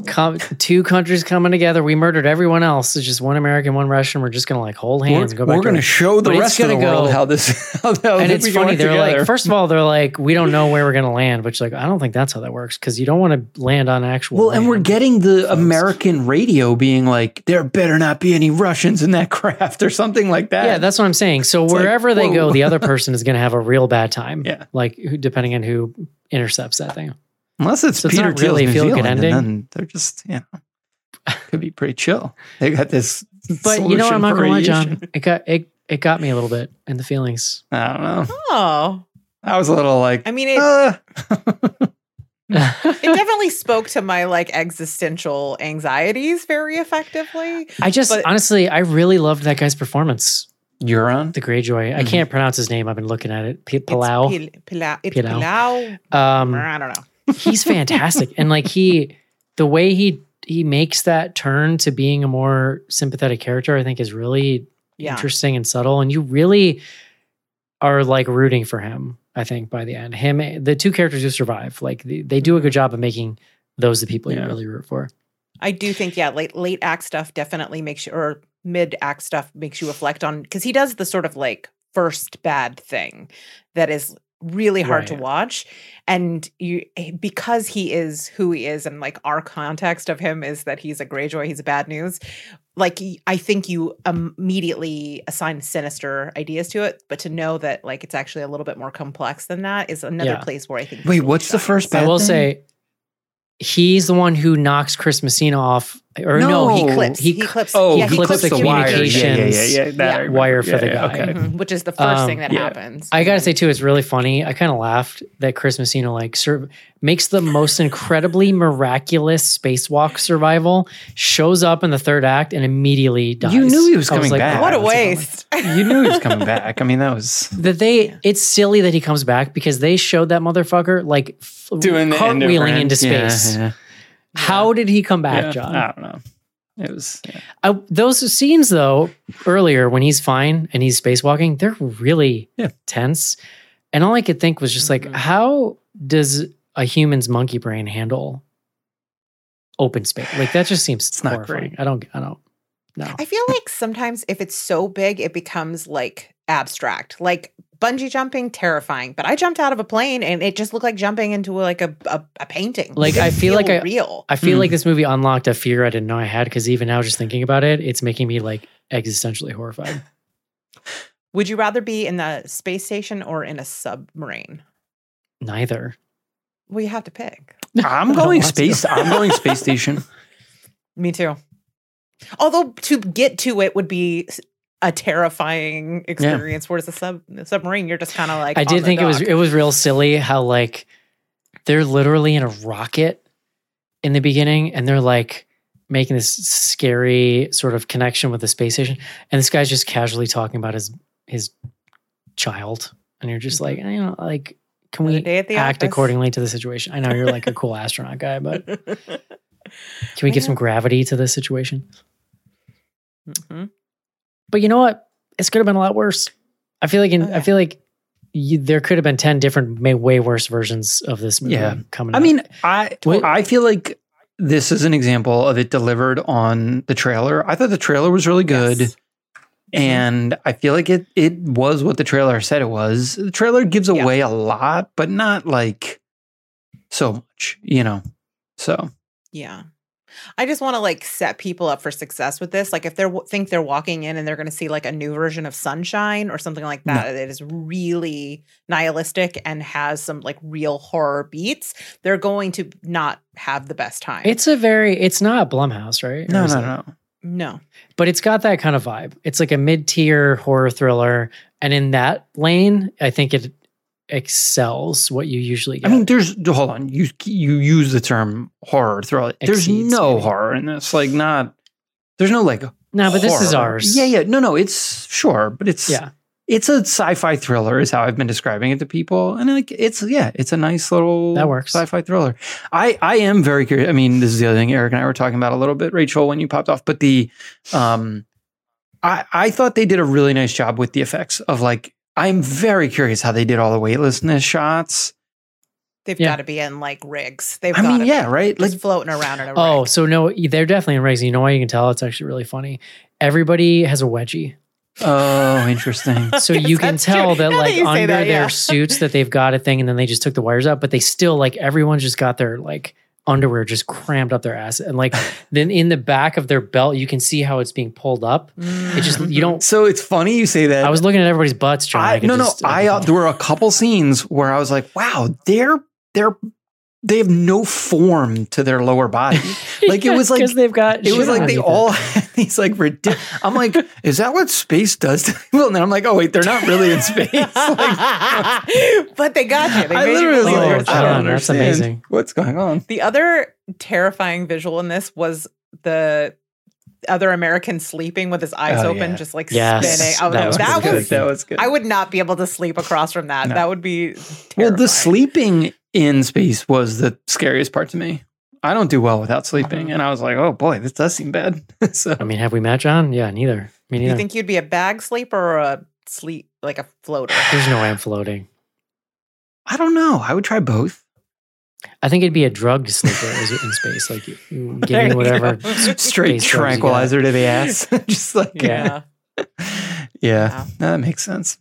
com- two countries coming together. We murdered everyone else. It's just one American, one Russian. We're just gonna like hold hands and go we're back. we're to going to it. show the But rest of the gonna world how this. How, and it's funny. They're together. like, first of all, they're like, we don't know where we're gonna land. Which like, I don't think that's how that works because you don't want to land on actual. Well, and we're getting the. American radio being like, there better not be any Russians in that craft or something like that. Yeah, that's what I'm saying. So like, wherever they go, the other person is going to have a real bad time. Yeah. like depending on who intercepts that thing. Unless it's So Peter not Thiel's really New feel-good Zealand, ending. and then they're just, you know, could be pretty chill. They got this. But you know what? I'm not solution for gonna lie. John. It got it. It got me a little bit in the feelings. I don't know. Oh, I was a little like, I mean, it, uh, it definitely spoke to my like existential anxieties very effectively. I just But- honestly, I really loved that guy's performance. Euron. The Greyjoy. I Mhm. can't pronounce his name. I've been looking at it. P- It's Palau. pil- Pilou. It's Pilou. Pilou. Um, I don't know. He's fantastic, and like he, the way he he makes that turn to being a more sympathetic character, I think is really Yeah. interesting and subtle. And you really are like rooting for him. I think by the end, him, the two characters who survive, like they, they do a good mm-hmm. job of making those the people Yeah. you really root for. I do think, yeah, late late act stuff definitely makes you, or mid act stuff makes you reflect on because he does the sort of like first bad thing that is really hard to watch, and you eh, because he is who he is, and like our context of him is that he's a Greyjoy, he's a bad news. Like i think you immediately assign sinister ideas to it, but to know that like it's actually a little bit more complex than that is another Yeah. place where I think. Wait, he really what's the shines. first I will thing? say, he's the one who knocks Chris Messina off, or no, he clips. He He, clips. Oh, yeah, he clips the wire. Yeah, yeah, yeah, communications yeah, that wire for the Yeah, yeah, guy. okay. Mhm, which is the first Um, thing that yeah. happens. I gotta say too, it's really funny. I kind of laughed that Chris Messina like sur- makes the most incredibly miraculous spacewalk survival, shows up in the third act, and immediately dies. You knew he was I coming back. what a oh, that's bummer. waste. You knew he was coming back. I mean, that was That they, Yeah. it's silly that he comes back because they showed that motherfucker like f- doing the end of cartwheeling Rent. into Yeah, space. Yeah, How did he come back, yeah. John? I don't know. It was. yeah. I, those scenes though earlier when he's fine and he's spacewalking they're really Yeah. tense and all i could think was just like Mhm. how does a human's monkey brain handle open space like that just seems It's not horrifying great. i don't i don't know I feel like sometimes if it's so big, it becomes like abstract. Like bungee jumping, terrifying. But I jumped out of a plane and it just looked like jumping into like a, a, a painting. Like, I didn't feel like I- real. i feel Hmm. like this movie unlocked a fear i didn't know i had because even now just thinking about it it's making me like existentially horrified Would you rather be in the space station or in a submarine? neither Well, you have to pick. I'm going space. I'm going space station. Me too. Although to get to it would be s- a terrifying experience. Whereas a sub the submarine, you're just kind of like I did think it was it was real silly how like they're literally in a rocket in the beginning and they're like making this scary sort of connection with the space station and this guy's just casually talking about his his child and you're just like you know like can we day at the act office. accordingly to the situation i know you're like a cool astronaut guy but can we I give some gravity to this situation Mhm. But you know what it's could have been a lot worse i feel like in, Oh, i feel like you, there could have been 10 different may, way worse versions of this movie Yeah. coming I out. mean, I Wait. I feel like this is an example of it delivered on the trailer. I thought the trailer was really good. Yes. Mm-hmm. And I feel like it it was what the trailer said it was. The trailer gives Yeah. away a lot, but not like so much, you know. So Yeah. I just want to like set people up for success with this. Like if they are think they're walking in and they're going to see like a new version of Sunshine or something like No. that that is really nihilistic and has some like real horror beats, they're going to not have the best time. it's a very, it's not Blumhouse, right? No, no, it- no. No. but it's got that kind of vibe. It's like a mid-tier horror thriller, and in that lane, I think it excels what you usually get. I mean, there's hold on. You you use the term horror thriller. There's no maybe. horror in this. Like not. There's no like. no, but this is horror. ours. Yeah, yeah. No, no. It's sure, but it's yeah. It's a sci-fi thriller, is how I've been describing it to people, and like it's yeah, it's a nice little That works. sci-fi thriller. I I am very curious. I mean, this is the other thing Eric and I were talking about a little bit, Rachel, when you popped off. But the, um, I I thought they did a really nice job with the effects of like. I'm very curious how they did all the weightlessness shots. They've Yeah. got to be in like rigs. They've I got mean, to yeah, right. be Like floating around in a rig. Oh, rig. so no, they're definitely in rigs. You know why you can tell? It's actually really funny. Everybody has a wedgie. Oh, interesting. So you can tell true. that Now like you say under that, their suits that they've got a thing and then they just took the wires out, but they still like everyone's just got their like underwear just crammed up their ass. And like then in the back of their belt, you can see how it's being pulled up. It just you don't So it's funny you say that. I was looking at everybody's butts trying I, I no, just- no. I uh, there were a couple scenes where I was like, wow, they're they're they have no form to their lower body. Like it was like they've got it was like they underneath all had these like ridiculous. I'm like, is that what space does to people? And then I'm like, oh wait, they're not really in space. Like, but they got you. They I made you literally was believe Oh, like. I don't John, that's understand amazing. What's going on? The other terrifying visual in this was the other American sleeping with his eyes Oh, open, yeah. just like Yes, spinning. Oh, that was that was, good. That was good. I would not be able to sleep across from that. No. That would be well, the sleeping in space was the scariest part to me. I don't do well without sleeping, uh-huh. and I was like, oh boy, this does seem bad. so I mean, have we met John? Yeah, neither. Me Do neither. you think you'd be a bag sleeper or a sleep like a floater? There's no way I'm floating. I don't know. I would try both. I think it'd be a drugged sleeper is in space. Like, you- you give There me you whatever straight space drugs you got. tranquilizer to the ass. Just like Yeah. Yeah. yeah, Wow. that makes sense.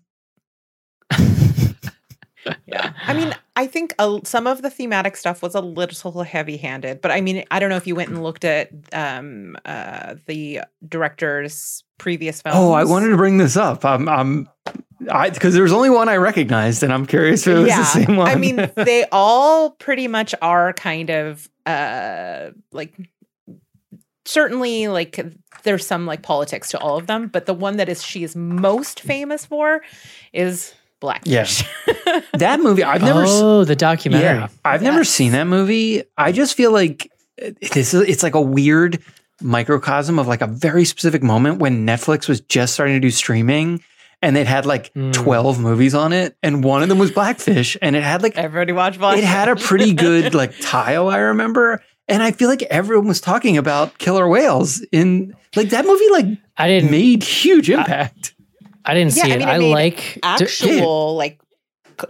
Yeah. I mean, I think a, some of the thematic stuff was a little heavy handed, but I mean, I don't know if you went and looked at um, uh, the director's previous films. Oh, I wanted to bring this up. I'm, I'm, I because there's only one I recognized, and I'm curious if it was the same one. I mean, they all pretty much are kind of uh like certainly like there's some like politics to all of them, but the one that is she is most famous for is Blackfish. that movie, I've never. Oh, the documentary. Yeah, I've never seen that movie. I just feel like this is it's like a weird microcosm of like a very specific moment when Netflix was just starting to do streaming and it had like Mm. 12 movies on it and one of them was Blackfish and it had like Everybody watched Blackfish. it had a pretty good like tile I remember and I feel like everyone was talking about killer whales in like that movie like I didn't. made huge impact. I didn't Yeah, see I mean, it I made like. actual like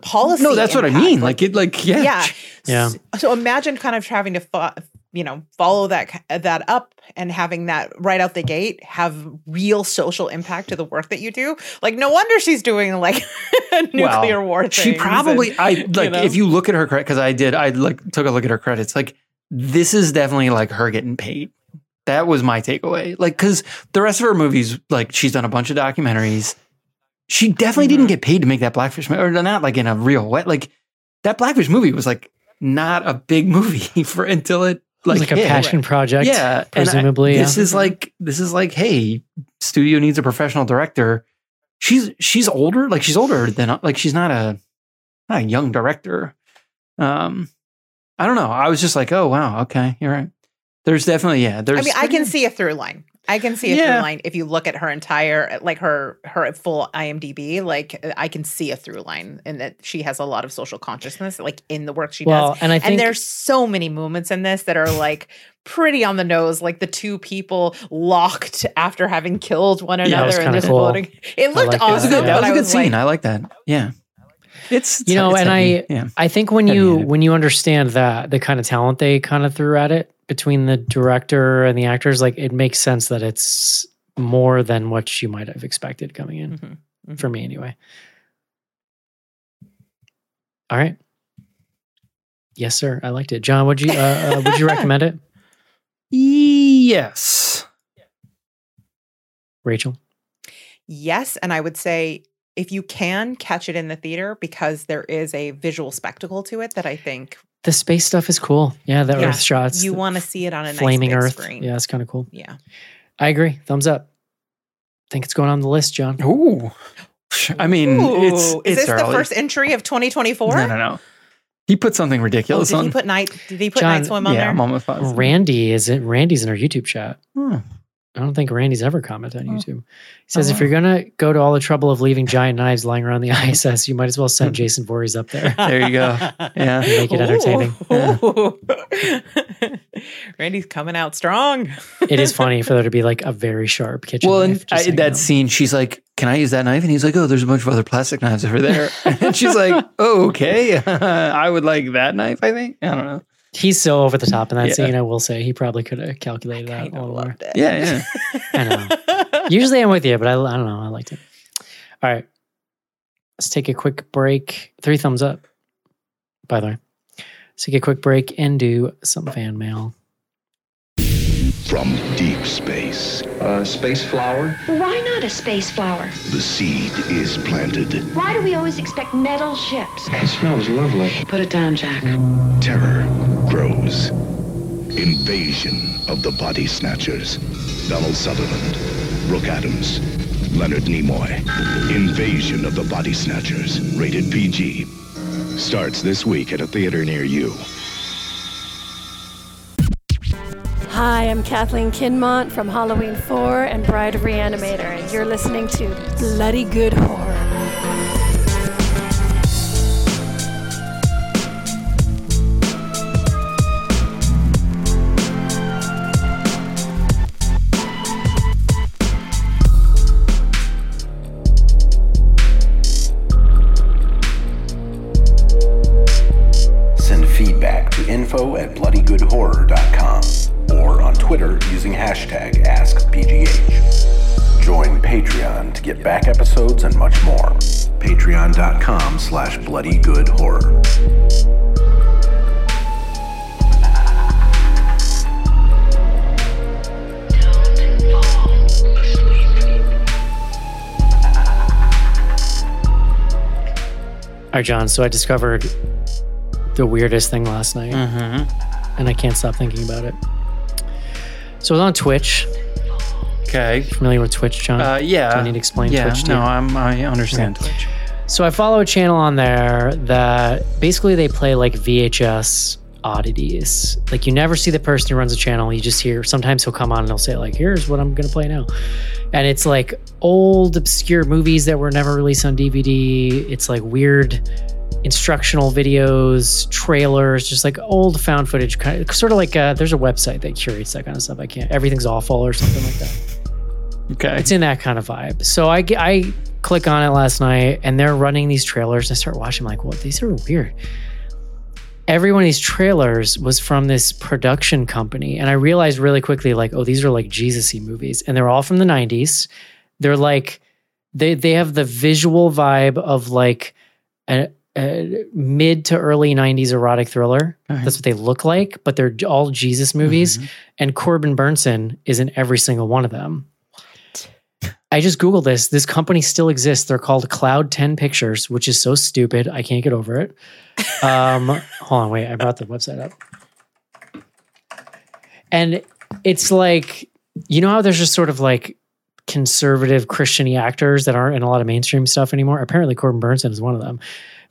policy. no, that's what I mean. Like it like yeah. yeah. Yeah. S- So imagine kind of having to fo- you know follow that that up and having that right out the gate have real social impact to the work that you do. Like no wonder she's doing like nuclear war things. She and- probably I like know? if you look at her credit because I did I like took a look at her credits like this is definitely like her getting paid. That was my takeaway. Like because the rest of her movies like she's done a bunch of documentaries. She definitely didn't Mhm. get paid to make that Blackfish mo- or not like in a real way. Like that Blackfish movie was like not a big movie for until it It was like like a hit. passion project. Yeah, and I- presumably. this yeah. is like this is like, hey, studio needs a professional director. She's she's older, like she's older than like she's not a not a young director. Um, I don't know. I was just like, oh wow, okay, you're right. There's definitely yeah. There's I mean, I can see a through line. I can see a Yeah. through line if you look at her entire, like her her full IMDb. Like I can see a through line in that she has a lot of social consciousness, like in the work she well, does. and I think and there's so many moments in this that are like pretty on the nose, like the two people locked after having killed one that was another and kinda just cool. floating. It looked like that. that was a good. That was I a good was scene. like- I like that. Yeah, it's You know, it's and heavy. I- yeah. I think when you Heavy-handed. when you understand that the kind of talent they kind of threw at it between the director and the actors, like it makes sense that it's more than what you might have expected coming in. Mhm, mhm. For me, anyway. All right. Yes, sir. I liked it. John, would you uh, uh, would you recommend it? Yes. Rachel. Yes, and I would say if you can catch it in the theater because there is a visual spectacle to it that I think The space stuff is cool. Yeah, the Yeah, Earth shots. you want to see it on a flaming nice big Earth. screen. Yeah, it's kind of cool. Yeah. I agree. Thumbs up. Think it's going on the list, John. Ooh. I mean, it's Ooh, it's is this early. the first entry of 2024? No, no, no. He put something Oh, ridiculous did he put night? Did he put John, night swim on yeah, there? I'm almost positive. Randy is it? Randy's in our YouTube chat. Hmm. I don't think Randy's ever commented on Oh. YouTube. He says Oh, if uh-huh. you're gonna go to all the trouble of leaving giant knives lying around the ISS, you might as well send Jason Voorhees up there. There you go. Yeah. Make it entertaining. Ooh. Randy's coming out strong. it is funny for there to be like a very sharp kitchen Well, knife. and just I, that out. scene, she's like, "Can I use that knife?" And he's like, "Oh, there's a bunch of other plastic knives over there." and she's like, oh, "Okay, I would like that knife." I think I don't know. He's so over the top in that Yeah. scene. I will say he probably could have calculated that a little more. loved it. Yeah, I know. Usually I'm with you, but I, I don't know. I liked it. All right. Let's take a quick break. Three thumbs up, by the way. Let's take a quick break and do some fan mail. From deep space, Uh, space flower? Why not a space flower? the seed is planted. Why do we always expect metal ships? It smells lovely. Put it down, Jack. Terror grows. Invasion of the Body Snatchers. Donald Sutherland, Brooke Adams, Leonard Nimoy. Invasion of the Body Snatchers. Rated PG. Starts this week at a theater near you. Hi, I'm Kathleen Kinmont from Halloween 4 and Bride of Reanimator, and you're listening to Bloody Good Horror. Get back episodes and much more. Patreon.com slash bloodygoodhorror. All right, John. So I discovered the weirdest thing last night, Mm-hmm. and I can't stop thinking about it. So I was on Twitch. Okay. Familiar with Twitch, John? Uh, yeah. Do I need to explain yeah, Twitch to no, you? I'm, I understand Okay. Twitch. So I follow a channel on there that basically they play like VHS oddities. Like you never see the person who runs the channel. You just hear sometimes he'll come on and he'll say like, "Here's what I'm gonna play now," and it's like old obscure movies that were never released on DVD. It's like weird instructional videos, trailers, just like old found footage, kind of, sort of like uh, there's a website that curates that kind of stuff. I can't. Everything's awful or something like that. Okay. It's in that kind of vibe. So I, I click on it last night and they're running these trailers. And I start watching, I'm like, what? These are weird. Every one of these trailers was from this production company. And I realized really quickly, like, oh, these are like Jesus y movies. And they're all from the 90s. They're like, they, they have the visual vibe of like a, a mid to early 90s erotic thriller. Okay. That's what they look like, but they're all Jesus movies. Mhm. And Corbin Bernsen is in every single one of them. I just Googled this. This company still exists. They're called Cloud 10 Pictures, which is so stupid. I can't get over it. Um, hold on, wait. I brought the website up. And it's like, you know how there's just sort of like conservative Christian actors that aren't in a lot of mainstream stuff anymore? Apparently, Corbin Bernsen is one of them.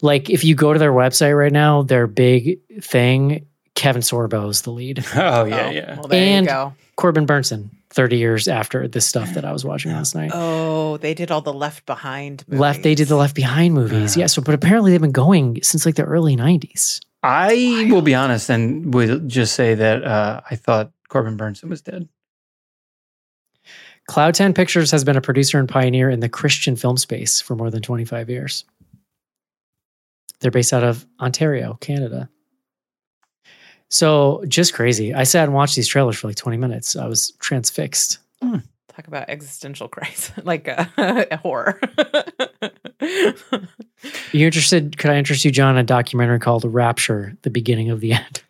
Like, if you go to their website right now, their big thing, Kevin Sorbo is the lead. Oh, yeah, Oh, yeah. Well, there And- you go. Corbin Bernsen, 30 years after this stuff that I was watching last night. Oh, they did all the Left Behind. Left, they did the. Left Behind movies. Yeah. Yeah. So, but apparently they've been going since like the early 90s. I will be honest and will just say that uh, I thought Corbin Bernsen was dead. Cloud 10 Pictures has been a producer and pioneer in the Christian film space for more than 25 years. They're based out of Ontario, Canada. So, just crazy. I sat and watched these trailers for like 20 minutes. I was transfixed. Talk about existential crisis, like uh, a horror. Are you interested? Could I interest you, John, in a documentary called Rapture, The Beginning of the End?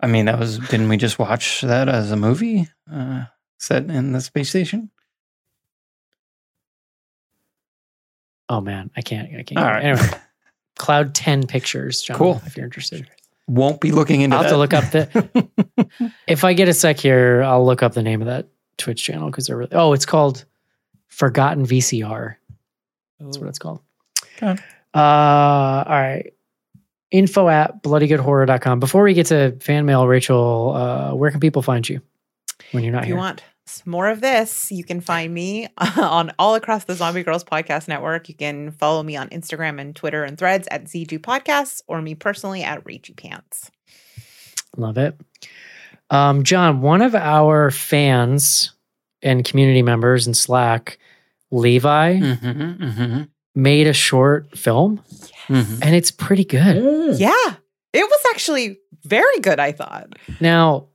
I mean, that was, didn't we just watch that as a movie uh, set in the space station? Oh man, I can't. I can't. All right. Anyway, Cloud 10 Pictures, John, Cool. if you're interested. Won't be looking into I'll have that. to look up the. if I get a sec here, I'll look up the name of that Twitch channel because they're really. Oh, it's called Forgotten VCR. That's what it's called. Okay. Uh, all right. Info at bloodygoodhorror.com. Before we get to fan mail, Rachel, uh, where can people find you when you're not If here? you want s- more of this, you can find me on all across the Zombie Girls Podcast Network. You can follow me on Instagram and Twitter and threads at ZG Podcasts or me personally at Rachy Pants. Love it. Um, John, one of our fans and community members in Slack, Levi, Mhm, mhm, made a short film mhm. and it's pretty good. Yeah, it was actually very good, I thought. Now,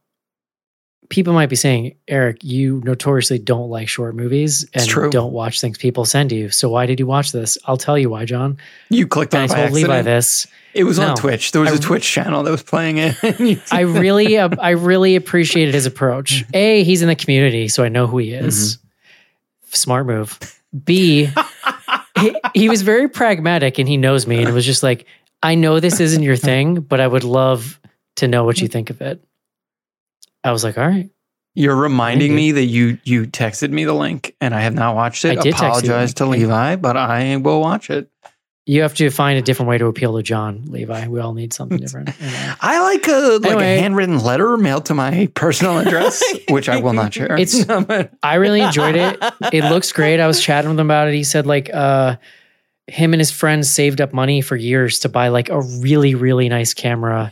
people might be saying, Eric, you notoriously don't like short movies and don't watch things people send you. So why did you watch this? I'll tell you why, John. You clicked on And it I by told Levi this. It was No. on Twitch. There was I- a Twitch channel that was playing it. I really, uh, I really appreciated his approach. A, he's in the community, so I know who he is. Smart move. B, he, he was very pragmatic and he knows me, and it was just like, I know this isn't your thing, but I would love to know what you think of it. I was like, all right. You're reminding me that you you texted me the link and I have not watched it. I did text you the Apologize to Levi, but I will watch it. You have to find a different way to appeal to John, Levi. We all need something different. I like a like Anyway. a handwritten letter mailed to my personal address, which I will not share. It's- I really enjoyed it. It looks great. I was chatting with him about it. He said like uh him and his friends saved up money for years to buy like a really really nice camera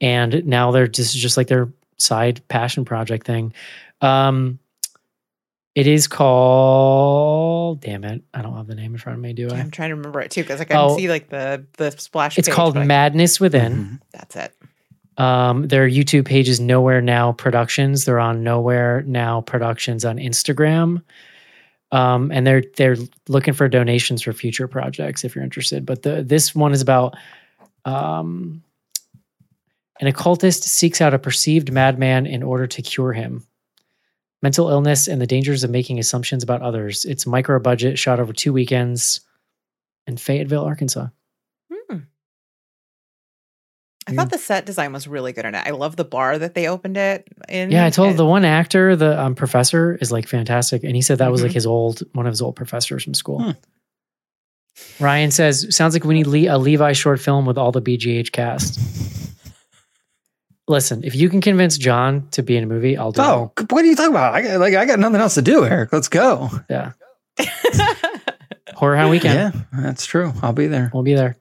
and now they're just just like their side passion project thing. Um it is called damn it. I don't have the name in front of me, do I? I'm trying to remember it too because like, I can Oh. see like the the splash. It's page, called but I- Madness Within. Mhm. That's it. Um, their YouTube page is Nowhere Now Productions. They're on Nowhere Now Productions on Instagram. Um, and they're they're looking for donations for future projects if you're interested. But the this one is about um, an occultist seeks out a perceived madman in order to cure him. Mental illness and the dangers of making assumptions about others. It's micro budget, shot over two weekends in Fayetteville, Arkansas. Hmm. I thought the set design was really good in it. I love the bar that they opened it in. Yeah, I told It- the one actor, the um, professor, is like fantastic, and he said that was like Mhm. his old one of his old professors from school. Hmm. Ryan says, "Sounds like we need Le- a Levi short film with all the BGH cast." Listen, if you can convince John to be in a movie, I'll do Oh, what are you talking about? I got, like I got nothing else to do, Eric. Let's go. Yeah, Horror Hound Weekend. Yeah, that's true. I'll be there. We'll be there.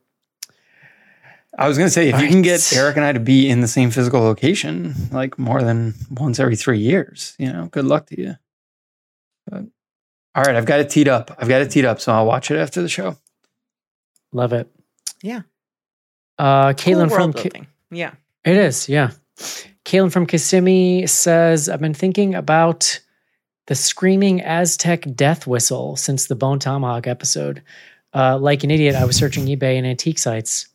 I was gonna say if All you can get Eric and I to be in the same physical location like more than once every three years, you know, good luck to you. But, all right, I've got it teed up. I've got it teed up, so I'll watch it after the show. Love it. Yeah. Uh, Cool Caitlin from world Yeah. It is, yeah. Caitlin from Kissimmee says, I've been thinking about the screaming Aztec death whistle since the Bone Tomahawk episode. Uh, like an idiot, I was searching eBay and antique sites.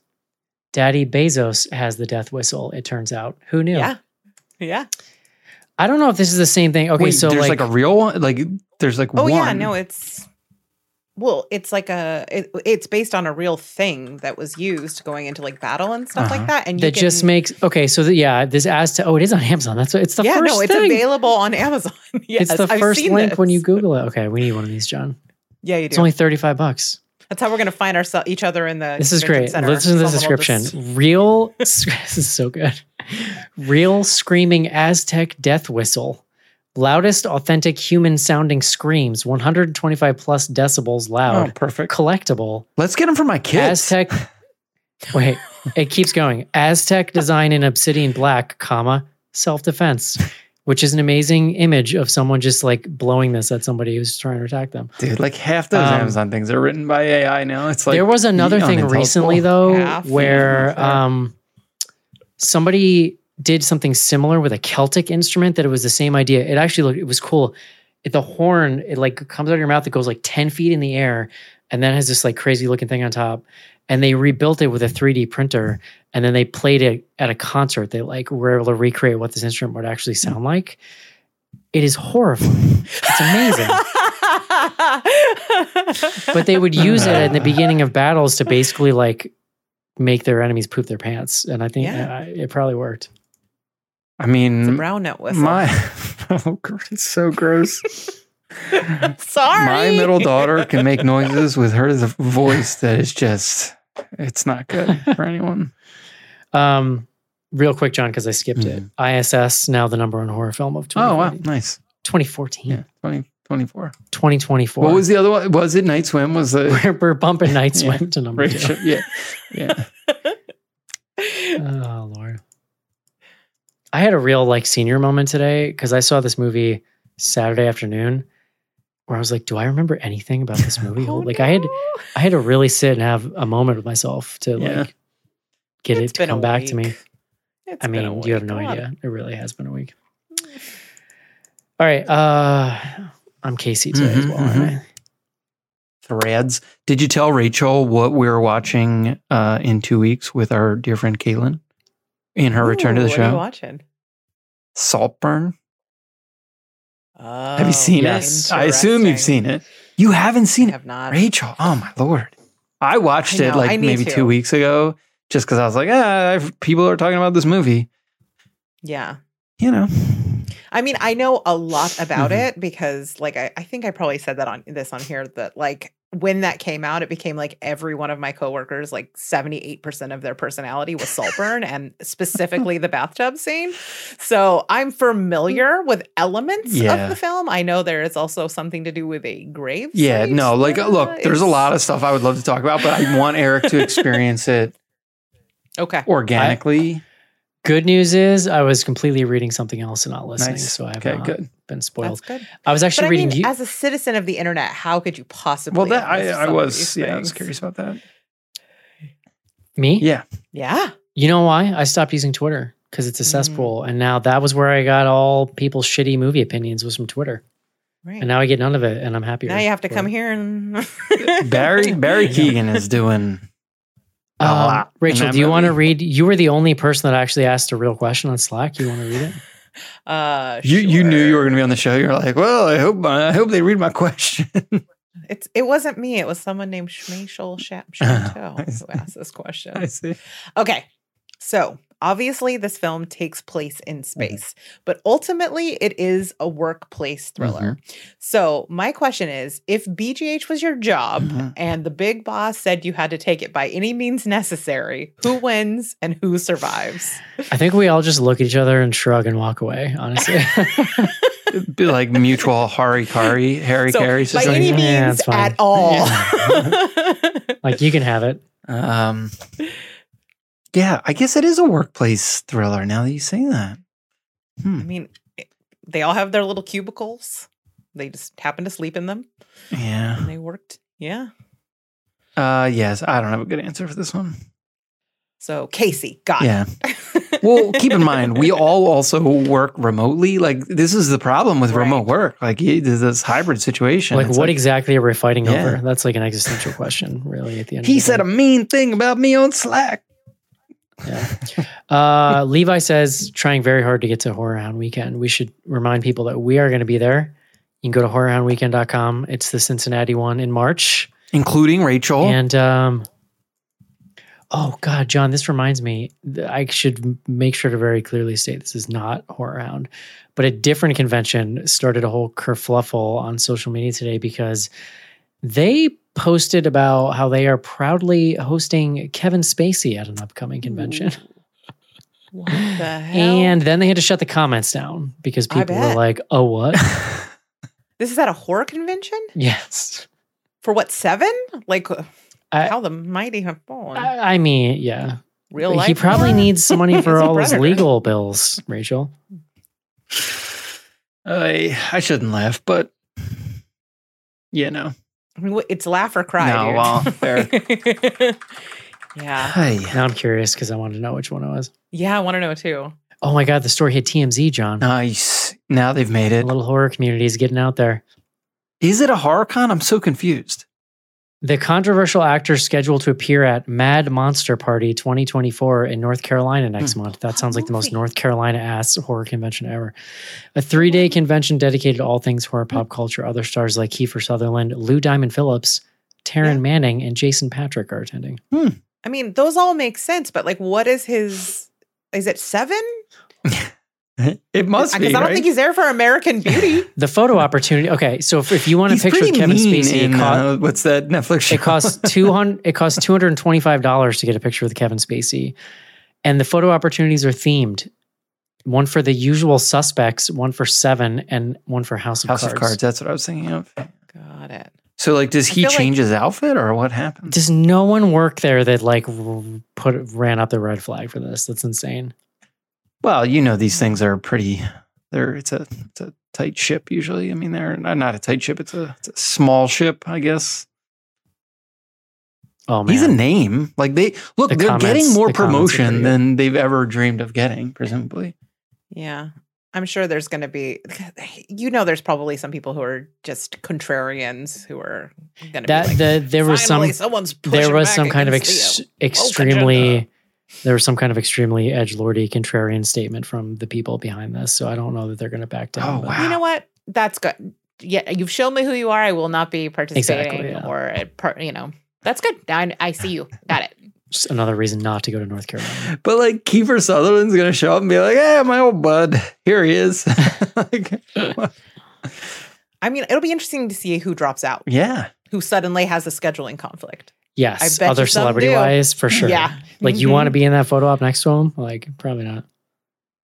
Daddy Bezos has the death whistle, it turns out. Who knew? Yeah. Yeah. I don't know if this is the same thing. Okay, Wait, so there's like, like, a real one. Like there's like Oh one. yeah. No, it's well, it's like a it, it's based on a real thing that was used going into like battle and stuff Uh-huh. like that. And you that just can- makes okay. So the, yeah, this Aztec. Oh, it is on Amazon. That's it's the yeah, first no, it's thing. available on Amazon. yes, it's the I've first seen link when you. Google it. Okay, we need one of these, John. Yeah, you do It's only thirty five bucks. That's how we're gonna find ourselves each other in the. This is great. center. Listen to the description. just- Real, this is so good. Real screaming Aztec death whistle. Loudest authentic human sounding screams, 125 plus decibels Oh, loud. perfect. Collectible. Let's get them for my kids. Aztec. Wait, it keeps going. Aztec design in obsidian black, comma, self defense, which is an amazing image of someone just like blowing this at somebody who's trying to attack them. Dude, like half those Um, Amazon things are written by AI now. It's like there was another thing recently though Half, where um somebody did something similar with a celtic instrument that it was the same idea. It actually looked it was cool. It, the horn it like comes out of your mouth it goes like 10 feet in the air and then has this like crazy looking thing on top. And they rebuilt it with a 3d printer and then they played it at a concert. They like were able to recreate what this instrument would actually sound like. It is horrifying. It's amazing. But they would use it in the beginning of battles to basically like make their enemies poop their pants and i think Yeah. uh, it probably worked I mean, It's a brown note whistle. my oh, gr- it's so gross. Sorry. My middle daughter can make noises with her voice that is just it's not good for anyone. Um, real quick, John, because I skipped it. ISS now the number one horror film of Oh wow, 2014. nice. 2014, Yeah, 20, 24. 2024. What was the other one? Was it Night Swim? Was the we're, we're bumping Night Yeah. Swim to number Rachel? two. Yeah, yeah. Oh Lord. I had a real like senior moment today because I saw this movie Saturday afternoon where I was like, do I remember anything about this movie? Oh, like I had. I had to really sit and have a moment with myself to Yeah. like get It's it to come back to me. It's I mean, you have no idea. It really has been a week. All right. Uh I'm Casey today as Mhm, well, I? Threads. Did you tell Rachel what we were watching uh, in two weeks with our dear friend Caitlin in her return to the what are you show? watching? Saltburn. Oh, Have you seen yes. it? I assume you've seen it. You haven't I seen it, have not. Rachel. Oh my lord! I watched I it like maybe to. two weeks ago, just because I was like, ah, I've- people are talking about this movie. Yeah. You know, I mean, I know a lot about Mhm. it because, like, I, I think I probably said that on this on here that, like, when that came out, it became like every one of my coworkers, like 78% of their personality was Saltburn and specifically the bathtub scene. So I'm familiar with elements Yeah. of the film. I know there is also something to do with a grave. yeah, no, like look, there's a lot of stuff I would love to talk about, but I want Eric to experience it Okay. organically. Good news is I was completely reading something else and not listening, Nice. so I have Okay, not good. been spoiled. That's good. I was But actually I reading mean, you. as a citizen of the internet, how could you possibly? Well, that I, I was, these yeah, I was curious about that. me? Yeah, Yeah. You know why? I stopped using Twitter because it's a Mm. cesspool, and now that was where I got all people's shitty movie opinions was from Twitter, Right. and now I get none of it, and I'm happy. now you have to come here and Barry Barry Keoghan is doing a Um, lot Rachel, that do you want to read? You were the only person that actually asked a real question on Slack. You want to read it? Uh, You you knew you were going to be on the show. You're like, well, I hope I hope they read my question. It's it wasn't me. It was someone named Shmashel Shap Chateau who asked this question. I see. Okay, so obviously this film takes place in space, but ultimately it is a workplace thriller. So my question is: If BGH was your job Mhm. and the big boss said you had to take it by any means necessary, who wins and who survives? I think we all just look at each other and shrug and walk away. Honestly, be like mutual Hari Kari, Harry So, Carey by any situation. Yeah, means at all. like you can have it. Um, yeah, I guess it is a workplace thriller. Now that you say that, I hmm. mean, they all have their little cubicles. They just happen to sleep in them, yeah, and they worked. Yeah. uh, yes, I don't have a good answer for this one. So Casey got Yeah. it. Well, keep in mind, we all also work remotely. Like this is the problem with remote work. Like there's this hybrid situation. Like It's what exactly are we fighting Yeah. over? That's like an existential question, really. At the end, He of the said day. a mean thing about me on Slack. Uh, Levi says, trying very hard to get to Horror Hound Weekend. We should remind people that we are going to be there. You can go to horrorhoundweekend.com. It's the Cincinnati one in March. including Rachel. And, um, oh God, John, this reminds me, I should make sure to very clearly state this is not Horror Hound, but a different convention started a whole kerfluffle on social media today because they posted about how they are proudly hosting Kevin Spacey at an upcoming convention. What the hell? And then they had to shut the comments down because people were like, "Oh, what? this is at a horror convention yes." for what seven? Like uh, I, how the mighty have fallen. I, I mean, yeah. Real life. He probably horror? needs some money for all his legal bills, Rachel. I I shouldn't laugh, but yeah, no. I mean, it's laugh or cry. No, dude. well, fair. yeah, Hey, Now I'm curious because I want to know which one it was. yeah. I want to know too. Oh my God, the story hit TMZ, John. nice. Now they've made The it. little horror community is getting out there. Is it a horror con? I'm so confused. The controversial actor scheduled to appear at Mad Monster Party 2024 in North Carolina next Hmm. month. That sounds like the most? North Carolina ass horror convention ever. A three day convention dedicated to all things horror pop culture. Other stars like Kiefer Sutherland, Lou Diamond Phillips, Taryn Yeah. Manning, and Jason Patric are attending. I mean, those all make sense, but like, what is his? Is it seven? It must Because be. I don't right? think he's there for American Beauty. The photo opportunity. Okay, so if, if you want a He's picture pretty of Kevin Spacey, in, it, co- uh, what's that Netflix show? it costs two hundred. It costs two hundred and twenty five dollars to get a picture with Kevin Spacey, and the photo opportunities are themed. One for the usual suspects, one for Seven, and one for House of House Cards. of Cards. That's what I was thinking of. Got it. So, like, does he feel like- change his outfit or what happened? Does no one work there that like put ran up the red flag for this? That's insane. Well, you know, these things are pretty. They're it's a it's a tight ship usually. I mean, they're not, not a tight ship. It's a, it's a small ship, I guess. Oh man, He's a name. Like they look, The they're comments- getting more the promotion than they've ever dreamed of getting, presumably. Yeah. I'm sure there's going to be, you know, there's probably some people who are just contrarians who are going to be like, the, there was some someone's there was some kind of ex- extremely agenda." There was some kind of extremely edge lordy contrarian statement from the people behind this. So I don't know that they're going to back down. Oh, but- wow. You know what? That's good. Yeah, you've shown me who you are. I will not be participating Exactly, yeah. or, uh, par- you know, that's good. I, I see you. Got it. Just another reason not to go to North Carolina. But like Kiefer Sutherland's gonna show up and be like, "Yeah, my old bud, here he is." like, I mean, it'll be interesting to see who drops out, yeah, who suddenly has a scheduling conflict. Yes, bet other celebrity do. wise for sure. Yeah. like you Mhm. want to be in that photo op next to him? Like probably not.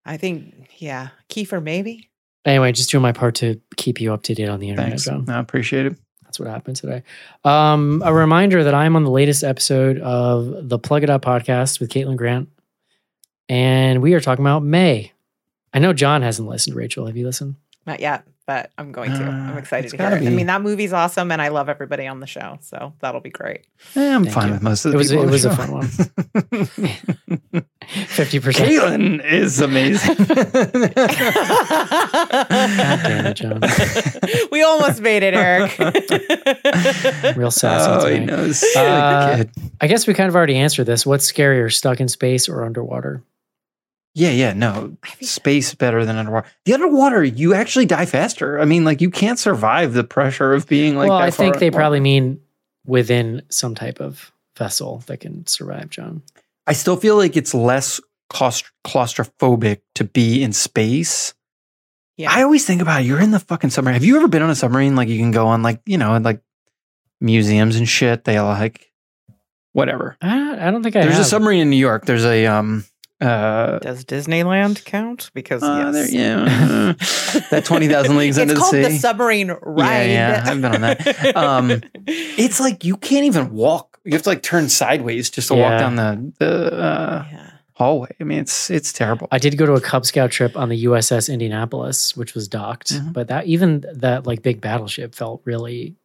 I think, yeah, Kiefer maybe. Anyway, just doing my part to keep you up to date on the internet. thanks. John. I appreciate it. That's what happened today. Um, a reminder that I'm on the latest episode of the Plug It Up podcast with Caitlin Grant, and we are talking about May. I know John hasn't listened. Rachel, have you listened? Not yet, but I'm going to. I'm Uh, excited to hear gotta it. I mean, that movie's awesome, and I love everybody on the show, so that'll be great. Eh, I'm Thank fine you. with most of the It was- people. it on was the a fun one. Fifty percent. Caitlin is amazing. damn it, John. we almost made it, Eric. Real sassy oh, he knows. Uh, I guess we kind of already answered this. What's scarier, stuck in space or underwater? Yeah, yeah, no. Space better than underwater. The underwater, you actually die faster. I mean, like you can't survive the pressure of being like. well, I think they underwater. probably mean within some type of vessel that can survive, John. I still feel like it's less claust- claustrophobic to be in space. yeah. I always think about it, you're in the fucking submarine. Have you ever been on a submarine? Like you can go on like you know like museums and shit. They like whatever. I, I don't think I There's have. a submarine in New York. There's a um uh. Does Disneyland count? Because uh, there- yes. yeah, that twenty thousand leagues it's under the called sea. the submarine ride. yeah, I've been on that. Um, it's like you can't even walk. You have to like turn sideways just to walk down the the uh, yeah. hallway. I mean, it's it's terrible. I did go to a Cub Scout trip on the USS Indianapolis, which was docked, Mhm. but that even that like big battleship felt really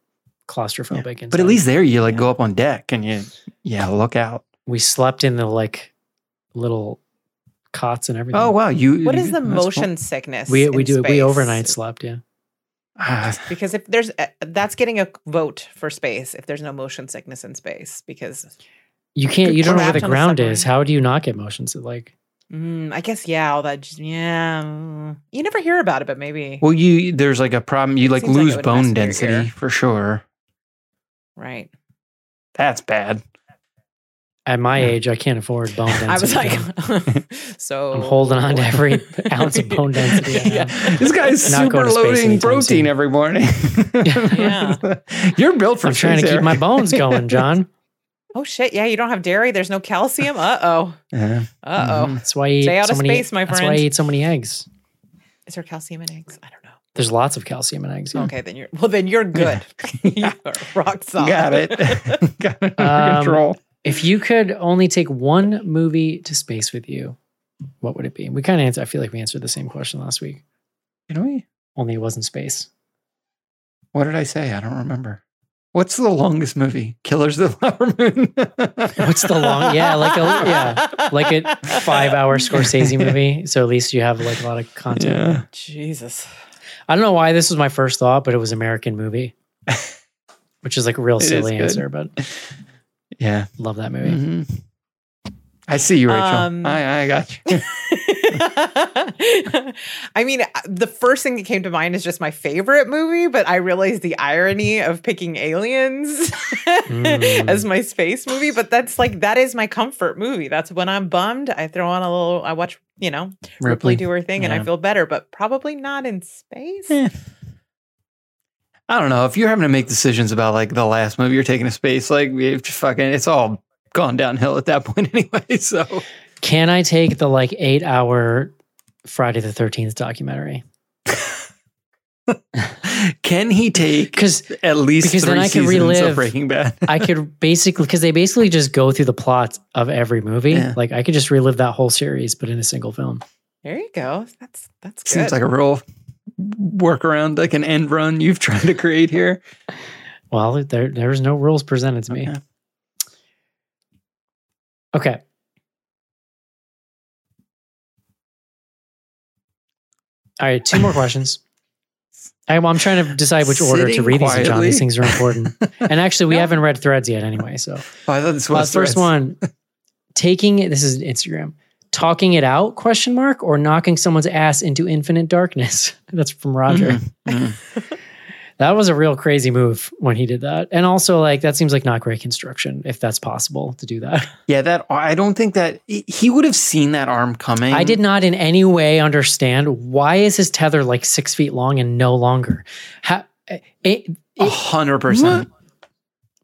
claustrophobic. but at least there you like Yeah. go up on deck and you yeah look out. we slept in the like little cots and everything. Oh wow, you. What is the that's cool. motion sickness? we we in do we overnight slept. Yeah, Ah, Because if there's uh, that's getting a vote for space if there's no motion sickness in space because you can't. You don't know where the Trapped on ground is. How do you not get motion sick? Like mm, I guess yeah all that yeah mm, you never hear about it but maybe well, you there's like a problem. You like Seems like lose would bone density for sure. right That's bad. At my Yeah. age, I can't afford bone density. I was like, so I'm holding on to every ounce of bone density. Yeah. This guy's Not going super to space loading protein soon. every morning. Yeah. You're built for I'm trying to keep my bones going, John. oh shit yeah you don't have dairy there's no calcium uh oh Yeah. uh oh Mhm. That's why you eat Stay out so of many, space, my friend. That's why friend. I eat so many eggs. is there calcium in eggs I don't know There's lots of calcium in eggs. yeah. okay then you're well then you're good Yeah. you're rock solid Got it. Got it under Um, control. If you could only take one movie to space with you, what would it be? We kind of answered. I feel like we answered the same question last week. Can we? Only it wasn't space. What did I say? I don't remember. What's the longest movie? Killers of the Flower Moon. What's the long? Yeah, like a yeah, like a five-hour Scorsese movie. So at least you have like a lot of content. Yeah. Jesus I don't know why this was my first thought, but it was American movie, which is like a real silly answer, but Yeah. love that movie. Mhm. I see you, Rachel. Um, I, I got you. I mean, uh, the first thing that came to mind is just my favorite movie, but I realized the irony of picking aliens Mm. as my space movie. But that's like that is my comfort movie. That's when I'm bummed. I throw on a little. I watch, you know, Ripley, Ripley. do her thing, and I feel better. But probably not in space. I don't know. If you're having to make decisions about like the last movie you're taking a space, like we've fucking, it's all gone downhill at that point anyway. So Can I take the like eight hour Friday the 13th documentary? can he take Because at least because three then I can relive- of Breaking Bad? I could basically, because they basically just go through the plot of every movie. Yeah. Like I could just relive that whole series, but in a single film. There you go. That's that's good. Seems like a real workaround, like an end run you've tried to create here. Well, there there's no rules presented to me. Okay. Okay. All right, two more questions. I, well, I'm trying to decide which order to Sitting read these, John. These things are important. and actually, we haven't read threads yet, anyway. So, Oh, I thought this uh, first one, taking. This is Instagram. Talking it out? Question mark or knocking someone's ass into infinite darkness? That's from Roger. Mhm, mhm. That was a real crazy move when he did that. And also, like, that seems like not great construction if that's possible to do that. Yeah, that I don't think that he would have seen that arm coming. I did not in any way understand why is his tether like six feet long and no longer? How, it, a hundred percent.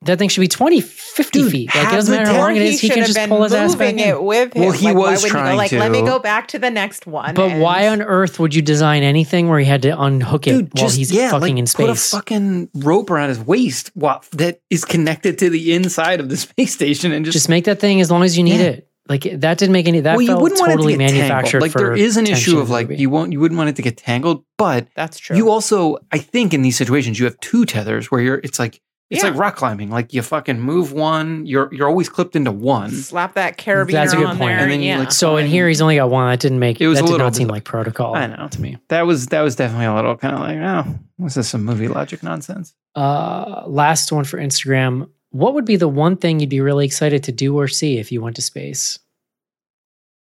That thing should be 20, 50 Dude, feet. Like, it doesn't matter how long it is. Or is. He can just been pull his ass back moving in. it with him. Well, he like, was trying go, like, let me go back to the next one. But why on earth would you design anything where he had to unhook it Dude, while just he's yeah, fucking like, in Put a space? fucking rope around his waist while, that is connected to the inside of the space station, and just, just make that thing as long as you need Yeah. it. Like that didn't make any. That well, you felt wouldn't totally want it to get manufactured. tangled. Like for there is an issue of like movie. you won't you wouldn't want it to get tangled, but That's true. you also I think in these situations you have two tethers where you're it's like it's Yeah. like rock climbing. Like you fucking move one, you're you're always clipped into one. slap that carabiner That's a good on point. there. And then you, yeah. like, So in here, he's only got one. That didn't make. It was that a did little not seem bit- like protocol. I know. to me. That was that was definitely a little kind of like oh, was this some movie logic nonsense? Uh, last one for Instagram. What would be the one thing you'd be really excited to do or see if you went to space?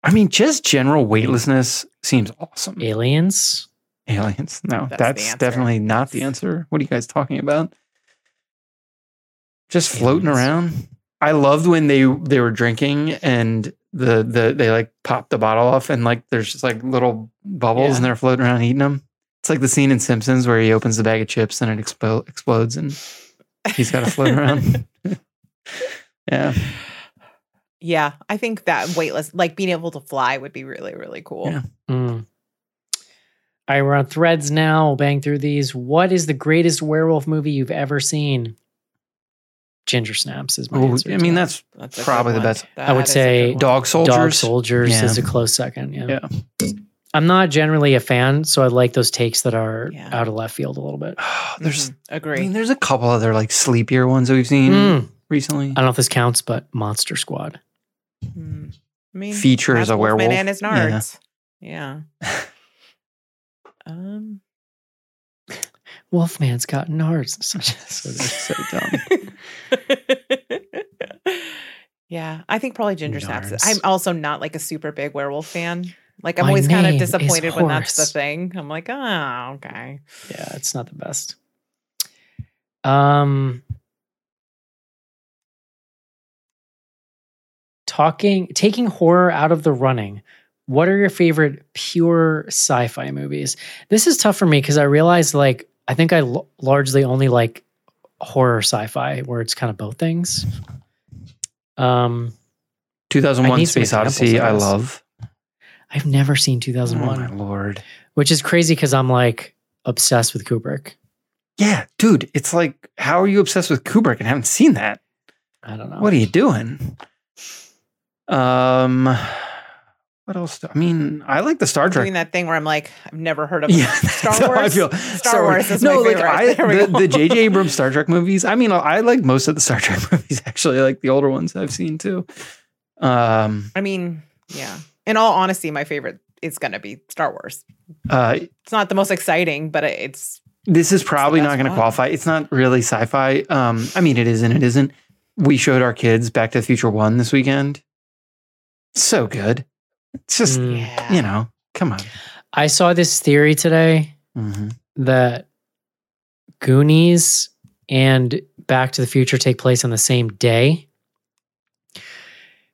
I mean, just general weightlessness seems awesome. Aliens. Aliens. No, That's that's, definitely not the answer. What are you guys talking about? Just floating Aliens. around. I loved when they they were drinking and the the they like popped the bottle off and like there's just like little bubbles Yeah. and they're floating around eating them. It's like the scene in Simpsons where he opens the bag of chips and it expo- explodes and he's got to float around. yeah. yeah, I think that weightless, like being able to fly, would be really, really cool. Yeah. Mm. All right, we're on threads now. We'll bang through these. What is the greatest werewolf movie you've ever seen? Ginger Snaps is my Ooh, answer. I mean, that. that's That's Probably the one. best. I would That is a say good dog soldiers. Dog Soldiers Yeah. is a close second. Yeah. Yeah. I'm not generally a fan, so I like those takes that are Yeah. out of left field a little bit. there's Mhm. I agree. mean, there's a couple other like sleepier ones that we've seen Mm. recently. I don't know if this counts, but Monster Squad. Hmm. I mean, Features a Wolfman werewolf. and his Yeah. nards. Yeah. um. Wolfman's got nards. Such so, so dumb. yeah, I think probably Ginger Snaps. Nards. I'm also not like a super big werewolf fan. Like I'm My always kind of disappointed when that's the thing. I'm like, oh, okay. Yeah, it's not the best. Um talking taking horror out of the running. What are your favorite pure sci-fi movies? This is tough for me because I realize like I think I l- largely only like horror sci-fi where it's kind of both things. Um 2001 Space Odyssey, I love. I've never seen Oh 2001, my lord. which is crazy because I'm like obsessed with Kubrick. Yeah, dude, it's like, how are you obsessed with Kubrick and haven't seen that? I don't know. What are you doing? Um, what else? do- I mean, I like the Star Trek. Doing that thing where I'm like, I've never heard of Yeah, Star that's how I Wars. feel. Star Wars is my no, like favorite. I, the, the J.J. Abrams Star Trek movies. I mean, I like most of the Star Trek movies. Actually, like the older ones I've seen too. Um, I mean, yeah. In all honesty, my favorite is gonna be Star Wars. uh, It's not the most exciting, but it's This is probably not going to qualify. It's not really sci-fi. Um, I mean, it is and it isn't. We showed our kids Back to the Future One this weekend. So good. It's just Mm. yeah. you know, Come on. I saw this theory today Mhm. that Goonies and Back to the Future take place on the same day.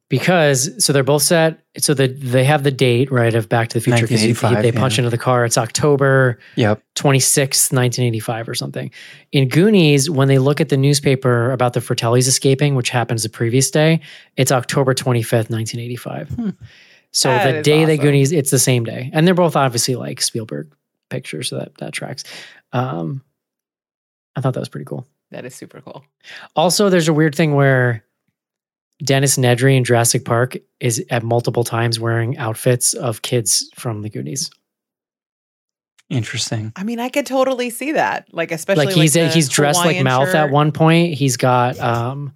Because so they're both set. So that they have the date right of Back to the Future because they punch yeah. into the car. It's October Yep. 26th, 1985 or something. In Goonies, when they look at the newspaper about the Fratellis escaping, which happens the previous day, it's October 25th, 1985. Hmm. So That the is day that. Goonies, it's the same day. And they're both obviously like Spielberg pictures, so that, that tracks. Um, I thought that was pretty cool. That is super cool. Also, there's a weird thing where Dennis Nedry in Jurassic Park is at multiple times wearing outfits of kids from the Goonies. Interesting. I mean, I could totally see that. Like, especially like he's the he's dressed like mouth shirt. at one point. He's got um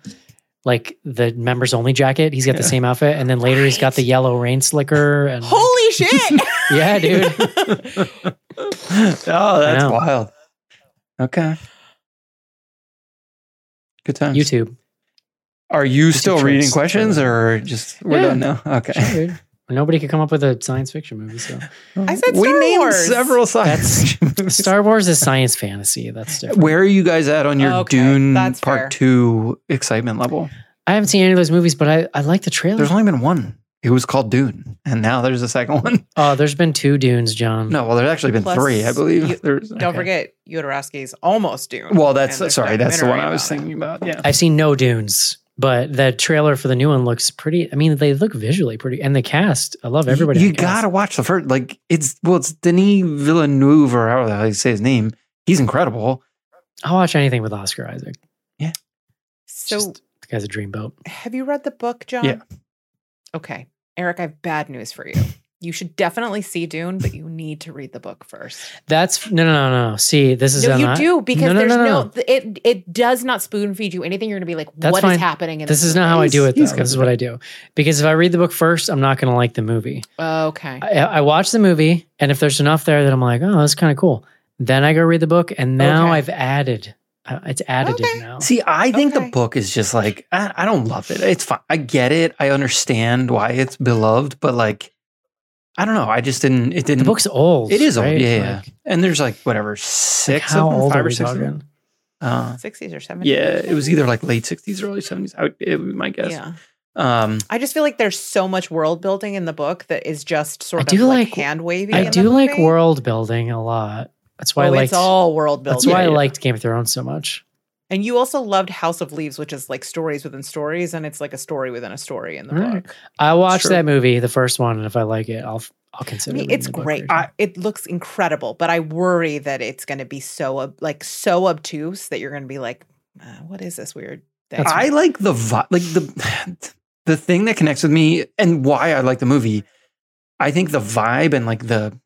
like the members only jacket. He's got the same outfit, and then later he's got the yellow rain slicker. And Holy shit! yeah, dude. oh, that's wild. Okay. Good times. YouTube. Are you still reading questions or just we're Yeah. done now? Okay. Sure, dude. Nobody could come up with a science fiction movie. So I said we Star named Wars. several science fiction movies. Star Wars is science fantasy. That's different. Where are you guys at on your Okay, Dune that's Part fair. Two excitement level? I haven't seen any of those movies, but I, I like the trailer. There's only been one. It was called Dune, and now there's a second one. oh, there's been two Dunes, John. No, well, there's actually been Plus, three, I believe. you- There's, Don't okay. forget, Jodorowsky's almost Dune. Well, that's and there's sorry, that's the one I was about it. thinking about. Yeah. I've seen no Dunes, but the trailer for the new one looks pretty. I mean, they look visually pretty, and the cast. I love everybody. You, in the cast. gotta watch the first. Like it's well, it's Denis Villeneuve or however the hell you say his name. He's incredible. I'll watch anything with Oscar Isaac. Yeah. So, Just, the guy's a dreamboat. have you read the book, John? Yeah. Okay, Eric, I have bad news for you. You should definitely see Dune, but you need to read the book first. That's no, no, no, no. See, this is No, you not- do because no, no, there's no, no, no. th- it it does not spoon feed you anything. You're gonna be like, That's what is fine. happening in This this? is not how I do it. Though. He's- he's This is what I do because if I read the book first, I'm not going to like the movie. Okay. I, I watch the movie, and if there's enough there that I'm like, oh, that's kind of cool, then I go read the book, and now Okay. I've added. Uh, it's additive Okay. now. See, I think Okay. the book is just like I, I don't love it. It's fine. I get it. I understand why it's beloved, but like I don't know. I just didn't. It didn't. The book's old. It is old. right? Yeah, yeah. Like, And there's like whatever like six how of them, old five are or six of talking? them. Uh, 60s or 70s. yeah, it was either like late sixties, or early seventies. I would, it would be my guess. Yeah. Um, I just feel like there's so much world building in the book that is just sort I of do like, like- hand wavy. I do like world building a lot. That's why Oh, I liked. it's all world building. that's why I Yeah, yeah. liked Game of Thrones so much. And you also loved House of Leaves, which is like stories within stories, and it's like a story within a story in the Right. book. I watched that movie, the first one, and if I like it, I'll I'll I consider. mean, it's the great. later. I, it looks incredible, but I worry that it's going to be so ob- like so obtuse that you're going to be like, uh, "What is this weird thing?" That's I like the vi- like the the thing that connects with me and why I like the movie. I think the vibe and like the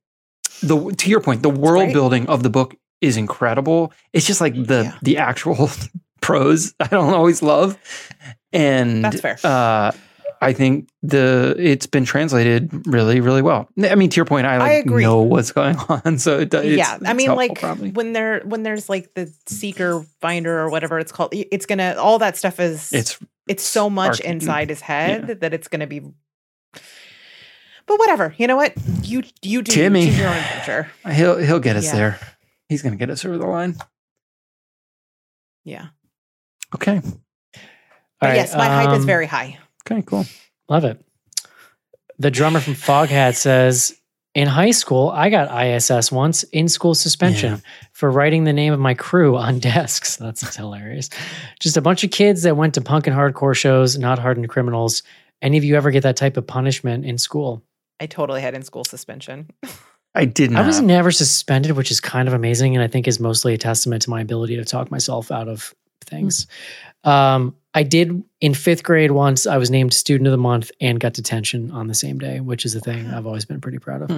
the to your point, the world building of the book is incredible. It's just like the Yeah. the actual prose I don't always love, and That's fair. Uh, I think the it's been translated really really well. I mean, to your point, I like agree. know what's going on, so it, does- it's, yeah, I mean, like probably. when there when there's like the seeker finder or whatever it's called, it's gonna all that stuff is it's it's so much arcane. inside his head that it's gonna be. But whatever, you know what you you do Timmy. your own adventure. he'll he'll get us Yeah. there. He's gonna get us over the line. Yeah, Okay. but All right, yes, my hype is um, very high. Okay. Cool. Love it. The drummer from Foghat says, In high school, I got ISS once in school suspension for writing the name of my crew on desks. That's hilarious. Just a bunch of kids that went to punk and hardcore shows, not hardened criminals. Any of you ever get that type of punishment in school? I totally had in school suspension. I did not. I was never suspended, which is kind of amazing, and I think is mostly a testament to my ability to talk myself out of things. Um, I did in fifth grade once. I was named student of the month and got detention on the same day, which is a thing I've always been pretty proud of. Hmm.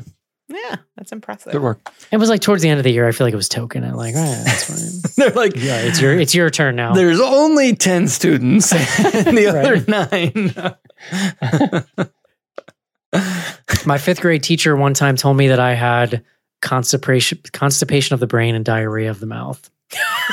yeah, that's impressive. Good work. It was like towards the end of the year. I feel like it was token. I'm like, all right, that's fine. They're like, yeah, it's your it's your turn now. there's only 10 students, and the other nine. My fifth grade teacher one time told me that I had constipation constipation of the brain and diarrhea of the mouth.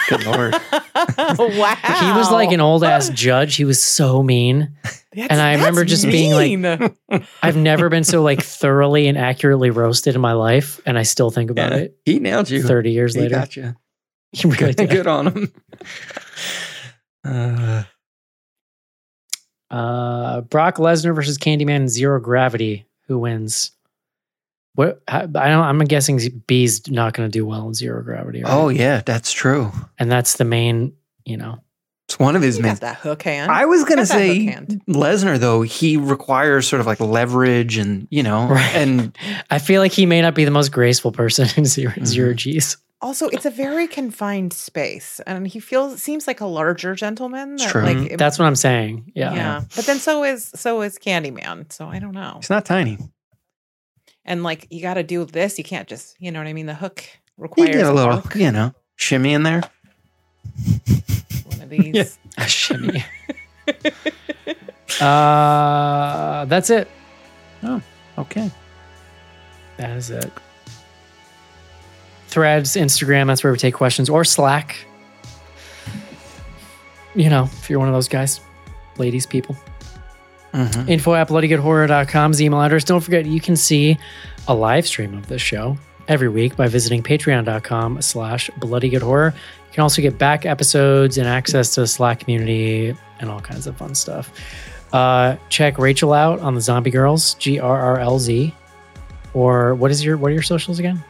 Good Lord. wow. He was like an old ass judge. He was so mean. And I remember just being like- I've never been so like thoroughly and accurately roasted in my life, and I still think about Yeah, it he nailed you. 30 years he later. got you. He really Good, did. good on him. Uh, Uh, Brock Lesnar versus Candyman in Zero Gravity. Who wins? What I, I don't. I'm guessing B's not going to do well in Zero Gravity. right? oh yeah, that's true. and that's the main. You know, It's one of his He main. that hook hand. I was gonna Got that hook say hand. Lesnar though he requires sort of like leverage and you know Right. and I feel like he may not be the most graceful person in 0 Mm-hmm. zero G's. Also, it's a very confined space, and he feels seems like a larger gentleman. That, true. Like, it- That's what I'm saying. yeah. Yeah. But then so is so is Candyman. So I don't know. it's not tiny. And like you got to do this. You can't just you know what I mean. The hook You requires get a little arc. you know shimmy in there. one of these. Yeah. A shimmy. uh, that's it. Oh okay. That is it. Threads, Instagram, that's where we take questions, or Slack. You know, if you're one of those guys, ladies, people. Mhm. Info at bloodygoodhorror.com's email address. Don't forget, you can see a live stream of this show every week by visiting patreon.com slash bloodygoodhorror. You can also get back episodes and access to the Slack community and all kinds of fun stuff. Uh, check Rachel out on the Zombie Girls, G R R L Z. Or what is your what are your socials again?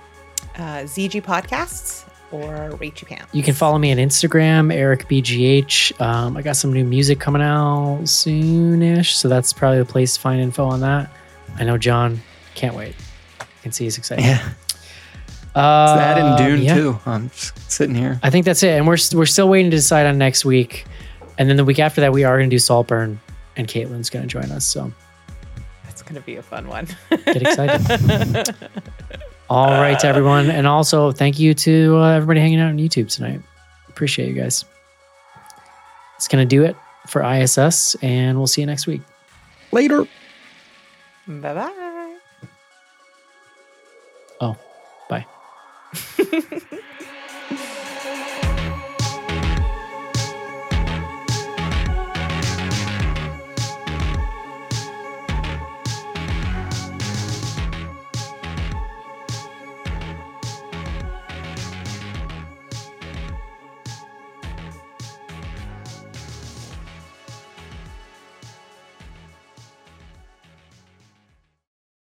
Uh, ZG podcasts or Rachel Pants. You can follow me on Instagram, Eric BGH. Um, I got some new music coming out soonish, so that's probably the place to find info on that. I know John can't wait. I can see he's excited. Yeah. Uh, It's that and Dune yeah. too. I'm just sitting here. I think that's it, and we're we're still waiting to decide on next week, and then the week after that we are going to do Saltburn, and Caitlin's going to join us. So That's gonna be a fun one. Get excited. all right, everyone, and also thank you to uh, everybody hanging out on YouTube tonight. Appreciate you guys. It's going to do it for ISS, and we'll see you next week. Later. bye bye. Oh, bye.